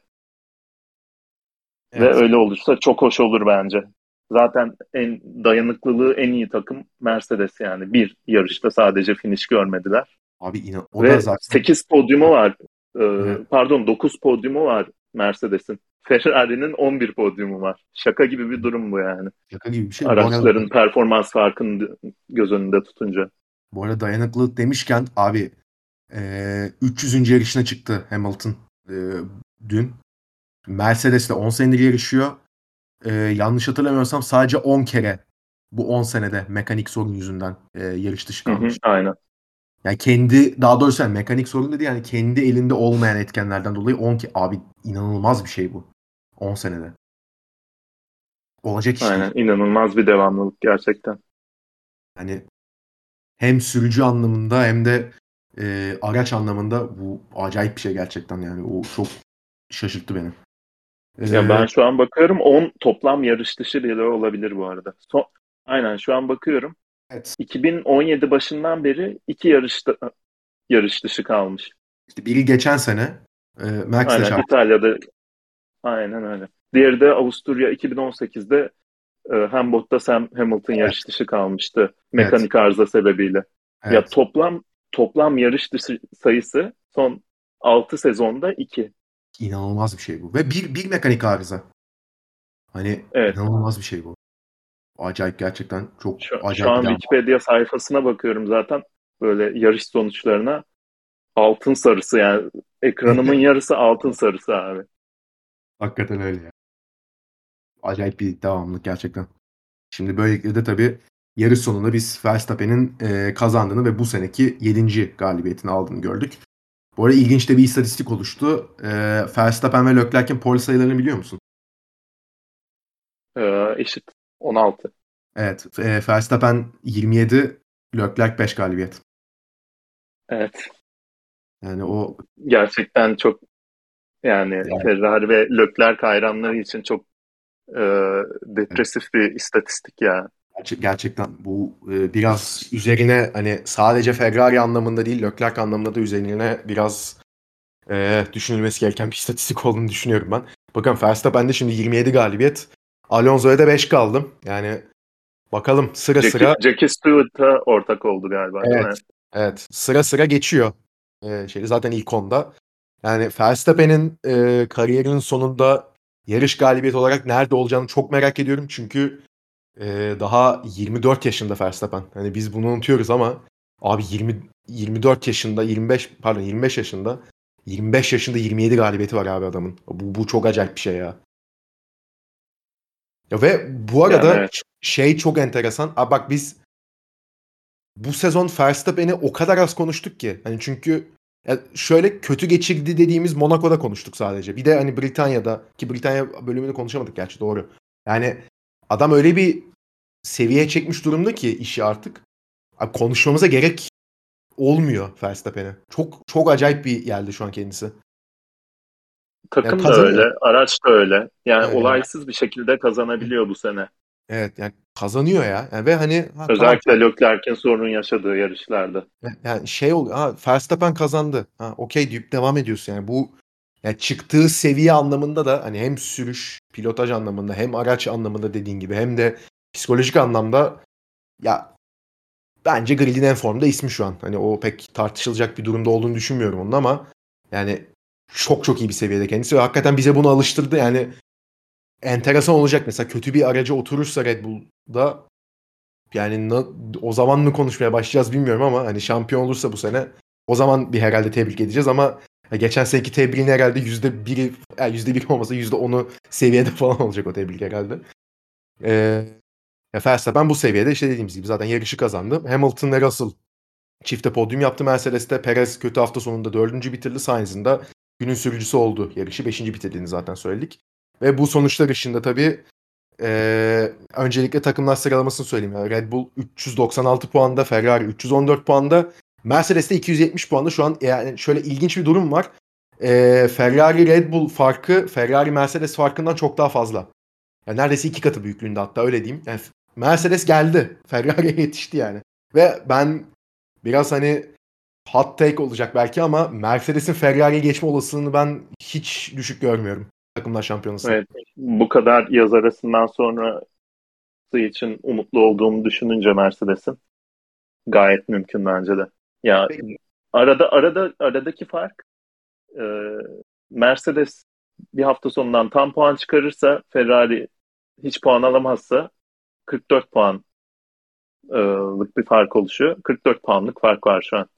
Evet. Ve öyle olursa çok hoş olur bence. Zaten en dayanıklılığı en iyi takım Mercedes yani. Bir yarışta sadece finish görmediler. Abi inan o Ve da zaten 8 podyumu var. Ee, Evet. Pardon 9 podyumu var Mercedes'in. Ferrari'nin 11 podyumu var. Şaka gibi bir durum bu yani. şaka gibi bir şey. Bu arada- Araçların performans farkını göz önünde tutunca. Bu arada dayanıklılık demişken abi eee 300. yarışına çıktı Hamilton eee, dün. Mercedes'le 10 senedir yarışıyor. Eee, yanlış hatırlamıyorsam sadece 10 kere bu 10 senede mekanik sorun yüzünden eee, yarış dışı Hı hı, kalmış. aynen. Yani kendi daha doğrusu yani mekanik sorun dedi yani kendi elinde olmayan etkenlerden dolayı 10 ke abi inanılmaz bir şey bu. 10 senede. Olacak iş değil. Aynen. İnanılmaz bir devamlılık gerçekten. Yani hem sürücü anlamında hem de e, araç anlamında bu acayip bir şey gerçekten yani. O çok şaşırttı beni. Ya Ee, ben şu an bakıyorum 10 toplam yarış dışı bile olabilir bu arada. Son, aynen şu an bakıyorum. evet. 2017 başından beri iki yarışta yarış dışı kalmış. İşte biri geçen sene e, Max'le Aynen çarptı. İtalya'da aynen öyle. Diğeri de Avusturya 2018'de e, Hambot'ta Sam Hamilton Evet. yarış dışı kalmıştı mekanik arıza sebebiyle. Ya Evet. toplam toplam yarış dışı sayısı son 6 sezonda 2. İnanılmaz bir şey bu. Ve bir, bir mekanik arıza. Hani Evet. inanılmaz bir şey bu. Acayip gerçekten çok Şu, acayip şu an. Wikipedia sayfasına bakıyorum zaten böyle yarış sonuçlarına altın sarısı yani ekranımın yarısı altın sarısı abi. Hakikaten öyle ya. Acayip bir devamlılık gerçekten. Şimdi böylelikle de tabii yarış sonunda biz Verstappen'in e, kazandığını ve bu seneki 7. galibiyetini aldığını gördük. Bu arada ilginç de bir istatistik oluştu. E, Verstappen ve Leclerc'in pole sayılarını biliyor musun? Ee, eşit 16. Evet. E, Verstappen 27, Leclerc 5 galibiyet. Evet. Yani o Gerçekten çok yani Yani- Ferrari ve Leclerc hayranları için çok e, depresif bir istatistik ya. Gerçe- gerçekten bu e, biraz üzerine hani sadece Ferrari anlamında değil Leclerc anlamında da üzerine biraz e, düşünülmesi gereken bir istatistik olduğunu düşünüyorum ben. Bakın Verstappen'de şimdi 27 galibiyet. Alonso'ya da 5 kaldım. Yani bakalım sıra sıra Jackie, Jackie Stewart'a ortak oldu galiba değil mi? Evet. Evet. Sıra sıra geçiyor. Ee, şey, zaten ilk onda. Yani Verstappen'in e, kariyerinin sonunda yarış galibiyeti olarak nerede olacağını çok merak ediyorum. Çünkü e, daha 24 yaşında Verstappen. Hani biz bunu unutuyoruz ama abi 20 24 yaşında 25 pardon 25 yaşında 25 yaşında 27 galibiyeti var abi adamın. Bu, bu çok acayip bir şey ya. Ya ve bu arada Yani evet. şey çok enteresan. Abi bak biz bu sezon Verstappen'i o kadar az konuştuk ki. Hani çünkü ya şöyle kötü geçirdi dediğimiz Monaco'da konuştuk sadece. Bir de hani Britanya'da ki Britanya bölümünü konuşamadık gerçi doğru. Yani adam öyle bir seviyeye çekmiş durumda ki işi artık. Abi konuşmamıza gerek olmuyor Verstappen'e. Çok çok acayip bir yerde şu an kendisi. Takım Ya da öyle, araç da öyle. Yani Evet. olaysız bir şekilde kazanabiliyor bu sene. Evet yani kazanıyor ya. Yani ve hani ha, tamam, Özellikle Leclerc'in sorun yaşadığı yarışlarda. Yani şey oluyor. Ha, Verstappen kazandı. Ha, okey deyip devam ediyorsun. Yani bu yani çıktığı seviye anlamında da hani hem sürüş, pilotaj anlamında hem araç anlamında dediğin gibi hem de psikolojik anlamda ya bence gridin en formda ismi şu an. Hani o pek tartışılacak bir durumda olduğunu düşünmüyorum onun ama yani çok çok iyi bir seviyede kendisi ve hakikaten bize bunu alıştırdı. Yani enteresan olacak mesela kötü bir araca oturursa Red Bull'da yani o zaman mı konuşmaya başlayacağız bilmiyorum ama hani şampiyon olursa bu sene o zaman bir herhalde tebrik edeceğiz ama geçen seneki tebriğin herhalde yüzde biri, yani yüzde bir olmasa yüzde onu seviyede falan olacak o tebrik herhalde. Ee, ya Verstappen bu seviyede işte dediğimiz gibi zaten yarışı kazandı. Hamilton ve Russell çifte podyum yaptı Mercedes'te. Perez kötü hafta sonunda dördüncü bitirdi. Sainz'in de günün sürücüsü oldu yarışı. Beşinci bitirdiğini zaten söyledik. Ve bu sonuçlar ışığında tabii ee, öncelikle takımlar sıralamasını söyleyeyim. Yani Red Bull 396 puanda, Ferrari 314 puanda, Mercedes de 270 puanda. Şu an yani şöyle ilginç bir durum var. Ee, Ferrari Red Bull farkı Ferrari Mercedes farkından çok daha fazla. Yani neredeyse iki katı büyüklüğünde hatta öyle diyeyim. Yani Mercedes geldi. Ferrari'ye yetişti yani. Ve ben biraz hani hot take olacak belki ama Mercedes'in Ferrari'ye geçme olasılığını ben hiç düşük görmüyorum. Takımlar şampiyonası. Evet. Bu kadar yaz arasından sonra için umutlu olduğumu düşününce Mercedes'in gayet mümkün bence de. Ya Peki. arada arada aradaki fark e, Mercedes bir hafta sonundan tam puan çıkarırsa Ferrari hiç puan alamazsa 44 puanlık bir fark oluşuyor. 44 puanlık fark var şu an.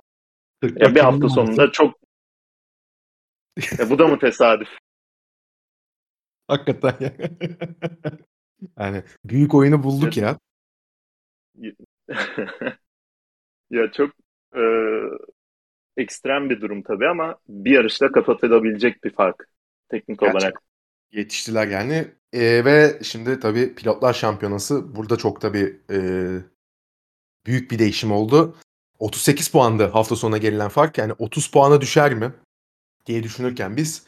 Ya bir hafta sonunda çok ya bu da mı tesadüf? Hakikaten ya. yani büyük oyunu bulduk ya. ya çok e, ekstrem bir durum tabii ama bir yarışta kapatılabilecek bir fark teknik Gerçekten. olarak. Yetiştiler yani. E, ve şimdi tabii pilotlar şampiyonası burada çok tabii e, büyük bir değişim oldu. 38 puandı hafta sonuna gelilen fark. Yani 30 puana düşer mi diye düşünürken biz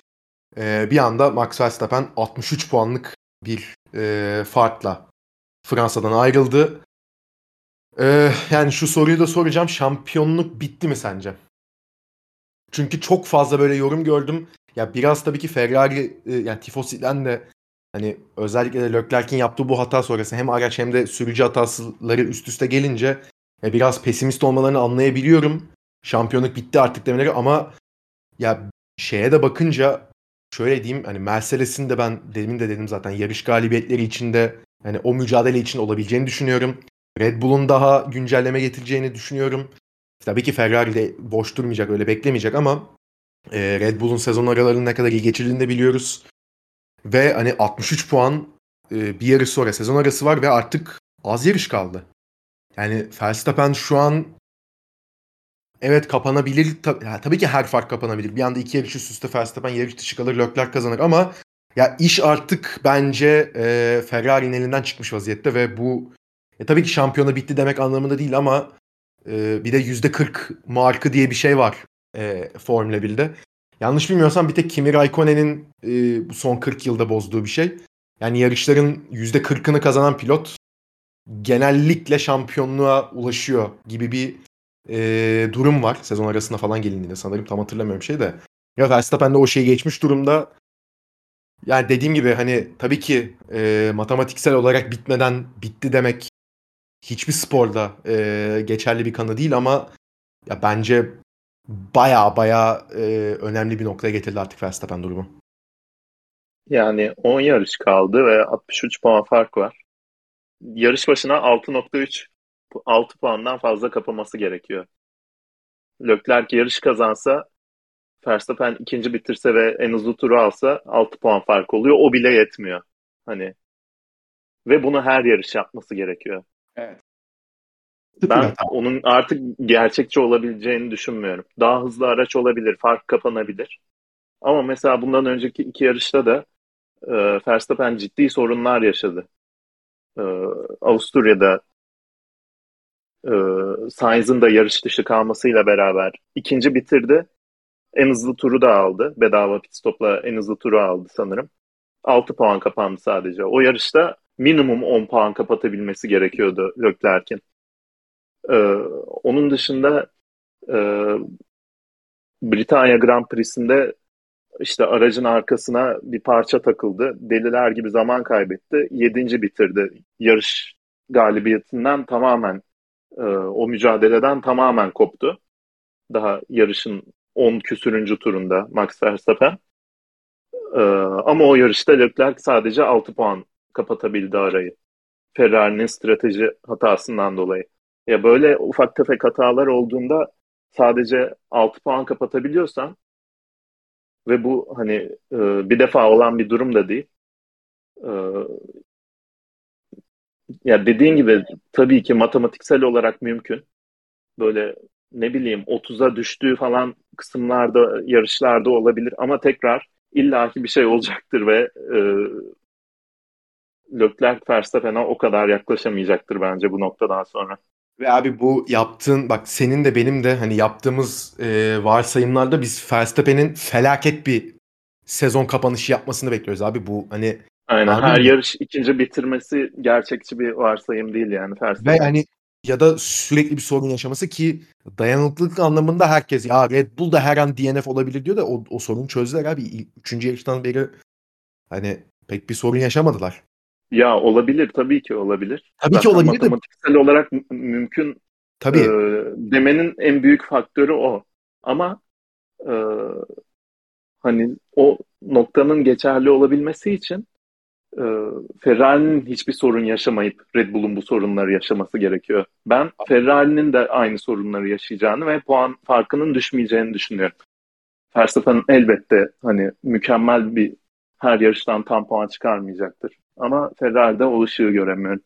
e, bir anda Max Verstappen 63 puanlık bir e, farkla Fransa'dan ayrıldı. E, yani şu soruyu da soracağım. Şampiyonluk bitti mi sence? Çünkü çok fazla böyle yorum gördüm. Ya biraz tabii ki Ferrari e, yani Tifosi'den de hani özellikle de Leclerc'in yaptığı bu hata sonrası hem araç hem de sürücü hatasları üst üste gelince ya biraz pesimist olmalarını anlayabiliyorum. Şampiyonluk bitti artık demeleri ama ya şeye de bakınca şöyle diyeyim hani Mercedes'in de ben demin de dedim zaten yarış galibiyetleri içinde hani o mücadele için olabileceğini düşünüyorum. Red Bull'un daha güncelleme getireceğini düşünüyorum. Tabii ki Ferrari de boş durmayacak öyle beklemeyecek ama e, Red Bull'un sezon aralarını ne kadar iyi geçirdiğini de biliyoruz. Ve hani 63 puan e, bir yarış sonra sezon arası var ve artık az yarış kaldı. Yani Verstappen şu an evet kapanabilir. Tab- ya, tabii ki her fark kapanabilir. Bir anda iki yarış üst üste Verstappen yarış dışı kalır, Leclerc kazanır ama ya iş artık bence e, Ferrari'nin elinden çıkmış vaziyette ve bu e, tabii ki şampiyonu bitti demek anlamında değil ama e, bir de %40 markı diye bir şey var e, Formula 1'de. Yanlış bilmiyorsam bir tek Kimi Raikkonen'in e, bu son 40 yılda bozduğu bir şey. Yani yarışların %40'ını kazanan pilot genellikle şampiyonluğa ulaşıyor gibi bir e, durum var. Sezon arasında falan gelindiğinde sanırım tam hatırlamıyorum şey de. Ya Verstappen de o şeyi geçmiş durumda. Yani dediğim gibi hani tabii ki e, matematiksel olarak bitmeden bitti demek hiçbir sporda e, geçerli bir kanı değil ama ya bence baya baya e, önemli bir noktaya getirdi artık Verstappen durumu. Yani 10 yarış kaldı ve 63 puan fark var. Yarış başına 6.3 6 puandan fazla kapaması gerekiyor. Leclerc yarış kazansa Verstappen ikinci bitirse ve en hızlı turu alsa 6 puan fark oluyor. O bile yetmiyor. Hani ve bunu her yarış yapması gerekiyor. Evet. Ben onun artık gerçekçi olabileceğini düşünmüyorum. Daha hızlı araç olabilir, fark kapanabilir. Ama mesela bundan önceki iki yarışta da e, Verstappen ciddi sorunlar yaşadı. E, Avusturya'da e, Sainz'ın da yarış dışı kalmasıyla beraber ikinci bitirdi. En hızlı turu da aldı. Bedava pit stopla en hızlı turu aldı sanırım. 6 puan kapandı sadece. O yarışta minimum 10 puan kapatabilmesi gerekiyordu Leclerc'in. Ee, onun dışında e, Britanya Grand Prix'sinde işte aracın arkasına bir parça takıldı. Deliler gibi zaman kaybetti. Yedinci bitirdi. Yarış galibiyetinden tamamen e, o mücadeleden tamamen koptu. Daha yarışın 10 küsürüncü turunda Max Verstappen. E, ama o yarışta Leclerc sadece 6 puan kapatabildi arayı. Ferrari'nin strateji hatasından dolayı. Ya böyle ufak tefek hatalar olduğunda sadece 6 puan kapatabiliyorsan Ve bu hani e, bir defa olan bir durum da değil. E, ya dediğin gibi tabii ki matematiksel olarak mümkün. Böyle ne bileyim 30'a düştüğü falan kısımlarda yarışlarda olabilir ama tekrar illaki bir şey olacaktır ve e, Leclerc Verstappen'e o kadar yaklaşamayacaktır bence bu noktadan sonra. Ve abi bu yaptığın bak senin de benim de hani yaptığımız e, varsayımlarda biz Verstappen'in felaket bir sezon kapanışı yapmasını bekliyoruz abi. Bu hani Aynen her yarış ikinci bitirmesi gerçekçi bir varsayım değil yani Verstappen. Ve hani ya da sürekli bir sorun yaşaması ki dayanıklılık anlamında herkes ya Red Bull da her an DNF olabilir diyor da o, o sorunu çözdüler abi. Üçüncü yarıştan beri hani pek bir sorun yaşamadılar. Ya olabilir tabii ki olabilir. Tabii ki olabilir de matematiksel olarak mümkün tabii. E, demenin en büyük faktörü o. Ama e, hani o noktanın geçerli olabilmesi için e, Ferrari'nin hiçbir sorun yaşamayıp Red Bull'un bu sorunları yaşaması gerekiyor. Ben Ferrari'nin de aynı sorunları yaşayacağını ve puan farkının düşmeyeceğini düşünüyorum. Verstappen elbette hani mükemmel bir her yarıştan tam puan çıkarmayacaktır. Ama Ferrari'de o ışığı göremiyorum.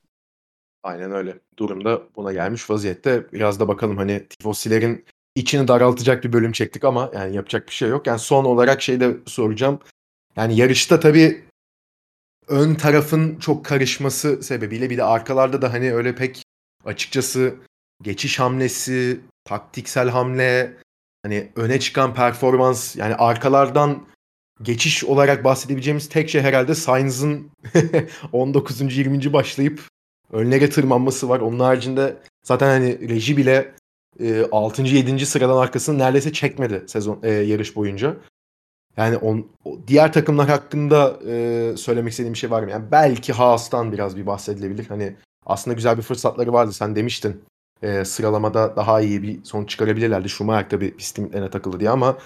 Aynen öyle. Durumda buna gelmiş vaziyette. Biraz da bakalım hani tifosilerin içini daraltacak bir bölüm çektik ama yani yapacak bir şey yok. Yani son olarak şey de soracağım. Yani yarışta tabii ön tarafın çok karışması sebebiyle bir de arkalarda da hani öyle pek açıkçası geçiş hamlesi, taktiksel hamle, hani öne çıkan performans yani arkalardan geçiş olarak bahsedebileceğimiz tek şey herhalde Sainz'ın 19. 20. başlayıp önlere tırmanması var. Onun haricinde zaten hani reji bile e, 6. 7. sıradan arkasını neredeyse çekmedi sezon e, yarış boyunca. Yani on, diğer takımlar hakkında e, söylemek istediğim bir şey var mı? Yani belki Haas'tan biraz bir bahsedilebilir. Hani aslında güzel bir fırsatları vardı. Sen demiştin e, sıralamada daha iyi bir sonuç çıkarabilirlerdi. Schumacher tabii pist limitlerine takıldı diye ama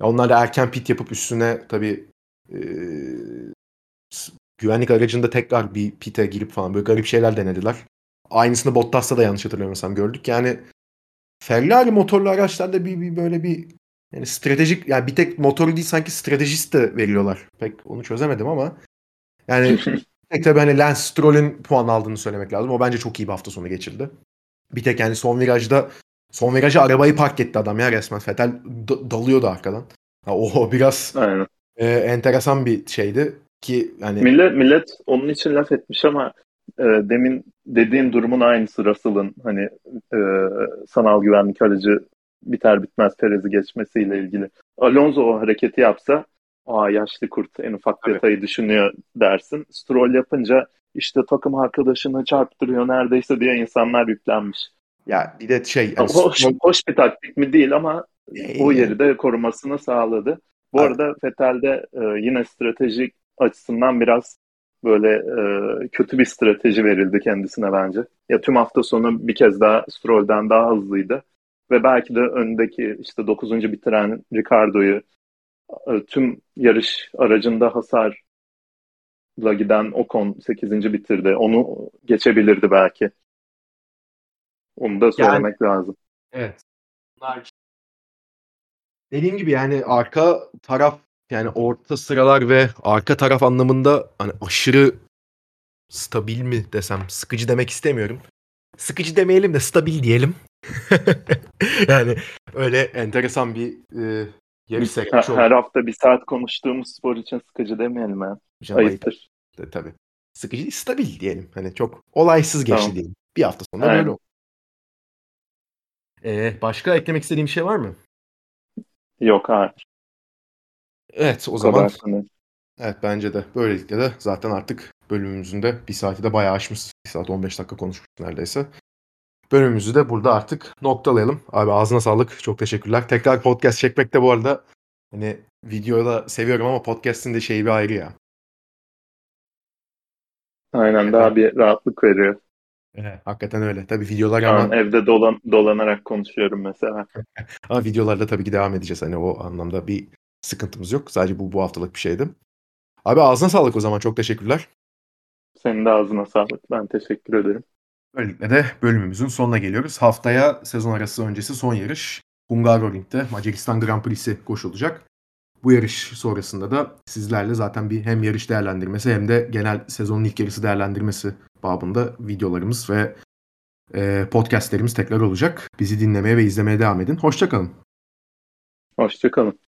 onlar da erken pit yapıp üstüne tabii e, güvenlik aracında tekrar bir pite girip falan böyle garip şeyler denediler. Aynısını Bottas'ta da yanlış hatırlamıyorsam gördük. Yani Ferrari motorlu araçlarda bir, bir böyle bir yani stratejik yani bir tek motoru değil sanki stratejist de veriyorlar. Pek onu çözemedim ama yani tek tabii hani Lance Stroll'ün puan aldığını söylemek lazım. O bence çok iyi bir hafta sonu geçirdi. Bir tek yani son virajda son viraja arabayı park etti adam ya resmen. Fetel d- dalıyordu arkadan. Ya, o biraz Aynen. E, enteresan bir şeydi ki yani millet millet onun için laf etmiş ama e, demin dediğin durumun aynısı Russell'ın hani e, sanal güvenlik aracı biter bitmez Perez'i geçmesiyle ilgili. Alonso o hareketi yapsa aa yaşlı kurt en ufak Tabii. detayı düşünüyor dersin. Stroll yapınca işte takım arkadaşını çarptırıyor neredeyse diye insanlar yüklenmiş. Ya bir de şey yani hoş, hoş bir taktik mi değil ama e, o yeri de korumasını sağladı. Bu evet. arada Fetel'de e, yine stratejik açısından biraz böyle e, kötü bir strateji verildi kendisine bence. Ya tüm hafta sonu bir kez daha Stroll'den daha hızlıydı. Ve belki de öndeki işte 9. bitiren Ricardo'yu e, tüm yarış aracında hasarla giden Ocon 8. bitirdi. Onu geçebilirdi belki. Onu da söylemek yani, lazım. Evet. Dediğim gibi yani arka taraf yani orta sıralar ve arka taraf anlamında hani aşırı stabil mi desem sıkıcı demek istemiyorum. Sıkıcı demeyelim de stabil diyelim. yani öyle enteresan bir e, yarış her, her hafta bir saat konuştuğumuz spor için sıkıcı demeyelim ha. Canım, Ayıptır. De, tabii. Sıkıcı değil, stabil diyelim. Hani çok olaysız geçti tamam. diyelim. Bir hafta sonra Aynen. böyle oldu. Ee, başka eklemek istediğim bir şey var mı? Yok hayır. Evet o, o zaman. Evet bence de. Böylelikle de zaten artık bölümümüzün de bir saati de bayağı aşmış. Bir saat 15 dakika konuşmuş neredeyse. Bölümümüzü de burada artık noktalayalım. Abi ağzına sağlık. Çok teşekkürler. Tekrar podcast çekmek de bu arada hani videoda seviyorum ama podcast'in de şeyi bir ayrı ya. Aynen daha bir rahatlık veriyor. Evet, hakikaten öyle. Tabii videolar ama... evde dolan, dolanarak konuşuyorum mesela. ama videolarda tabii ki devam edeceğiz. Hani o anlamda bir sıkıntımız yok. Sadece bu bu haftalık bir şeydi. Abi ağzına sağlık o zaman. Çok teşekkürler. Senin de ağzına sağlık. Ben teşekkür ederim. Böylelikle de bölümümüzün sonuna geliyoruz. Haftaya sezon arası öncesi son yarış Hungaroring'de Macaristan Grand Prix'si koşulacak. Bu yarış sonrasında da sizlerle zaten bir hem yarış değerlendirmesi hem de genel sezonun ilk yarısı değerlendirmesi babında videolarımız ve e, podcastlerimiz tekrar olacak. Bizi dinlemeye ve izlemeye devam edin. Hoşçakalın. Hoşçakalın.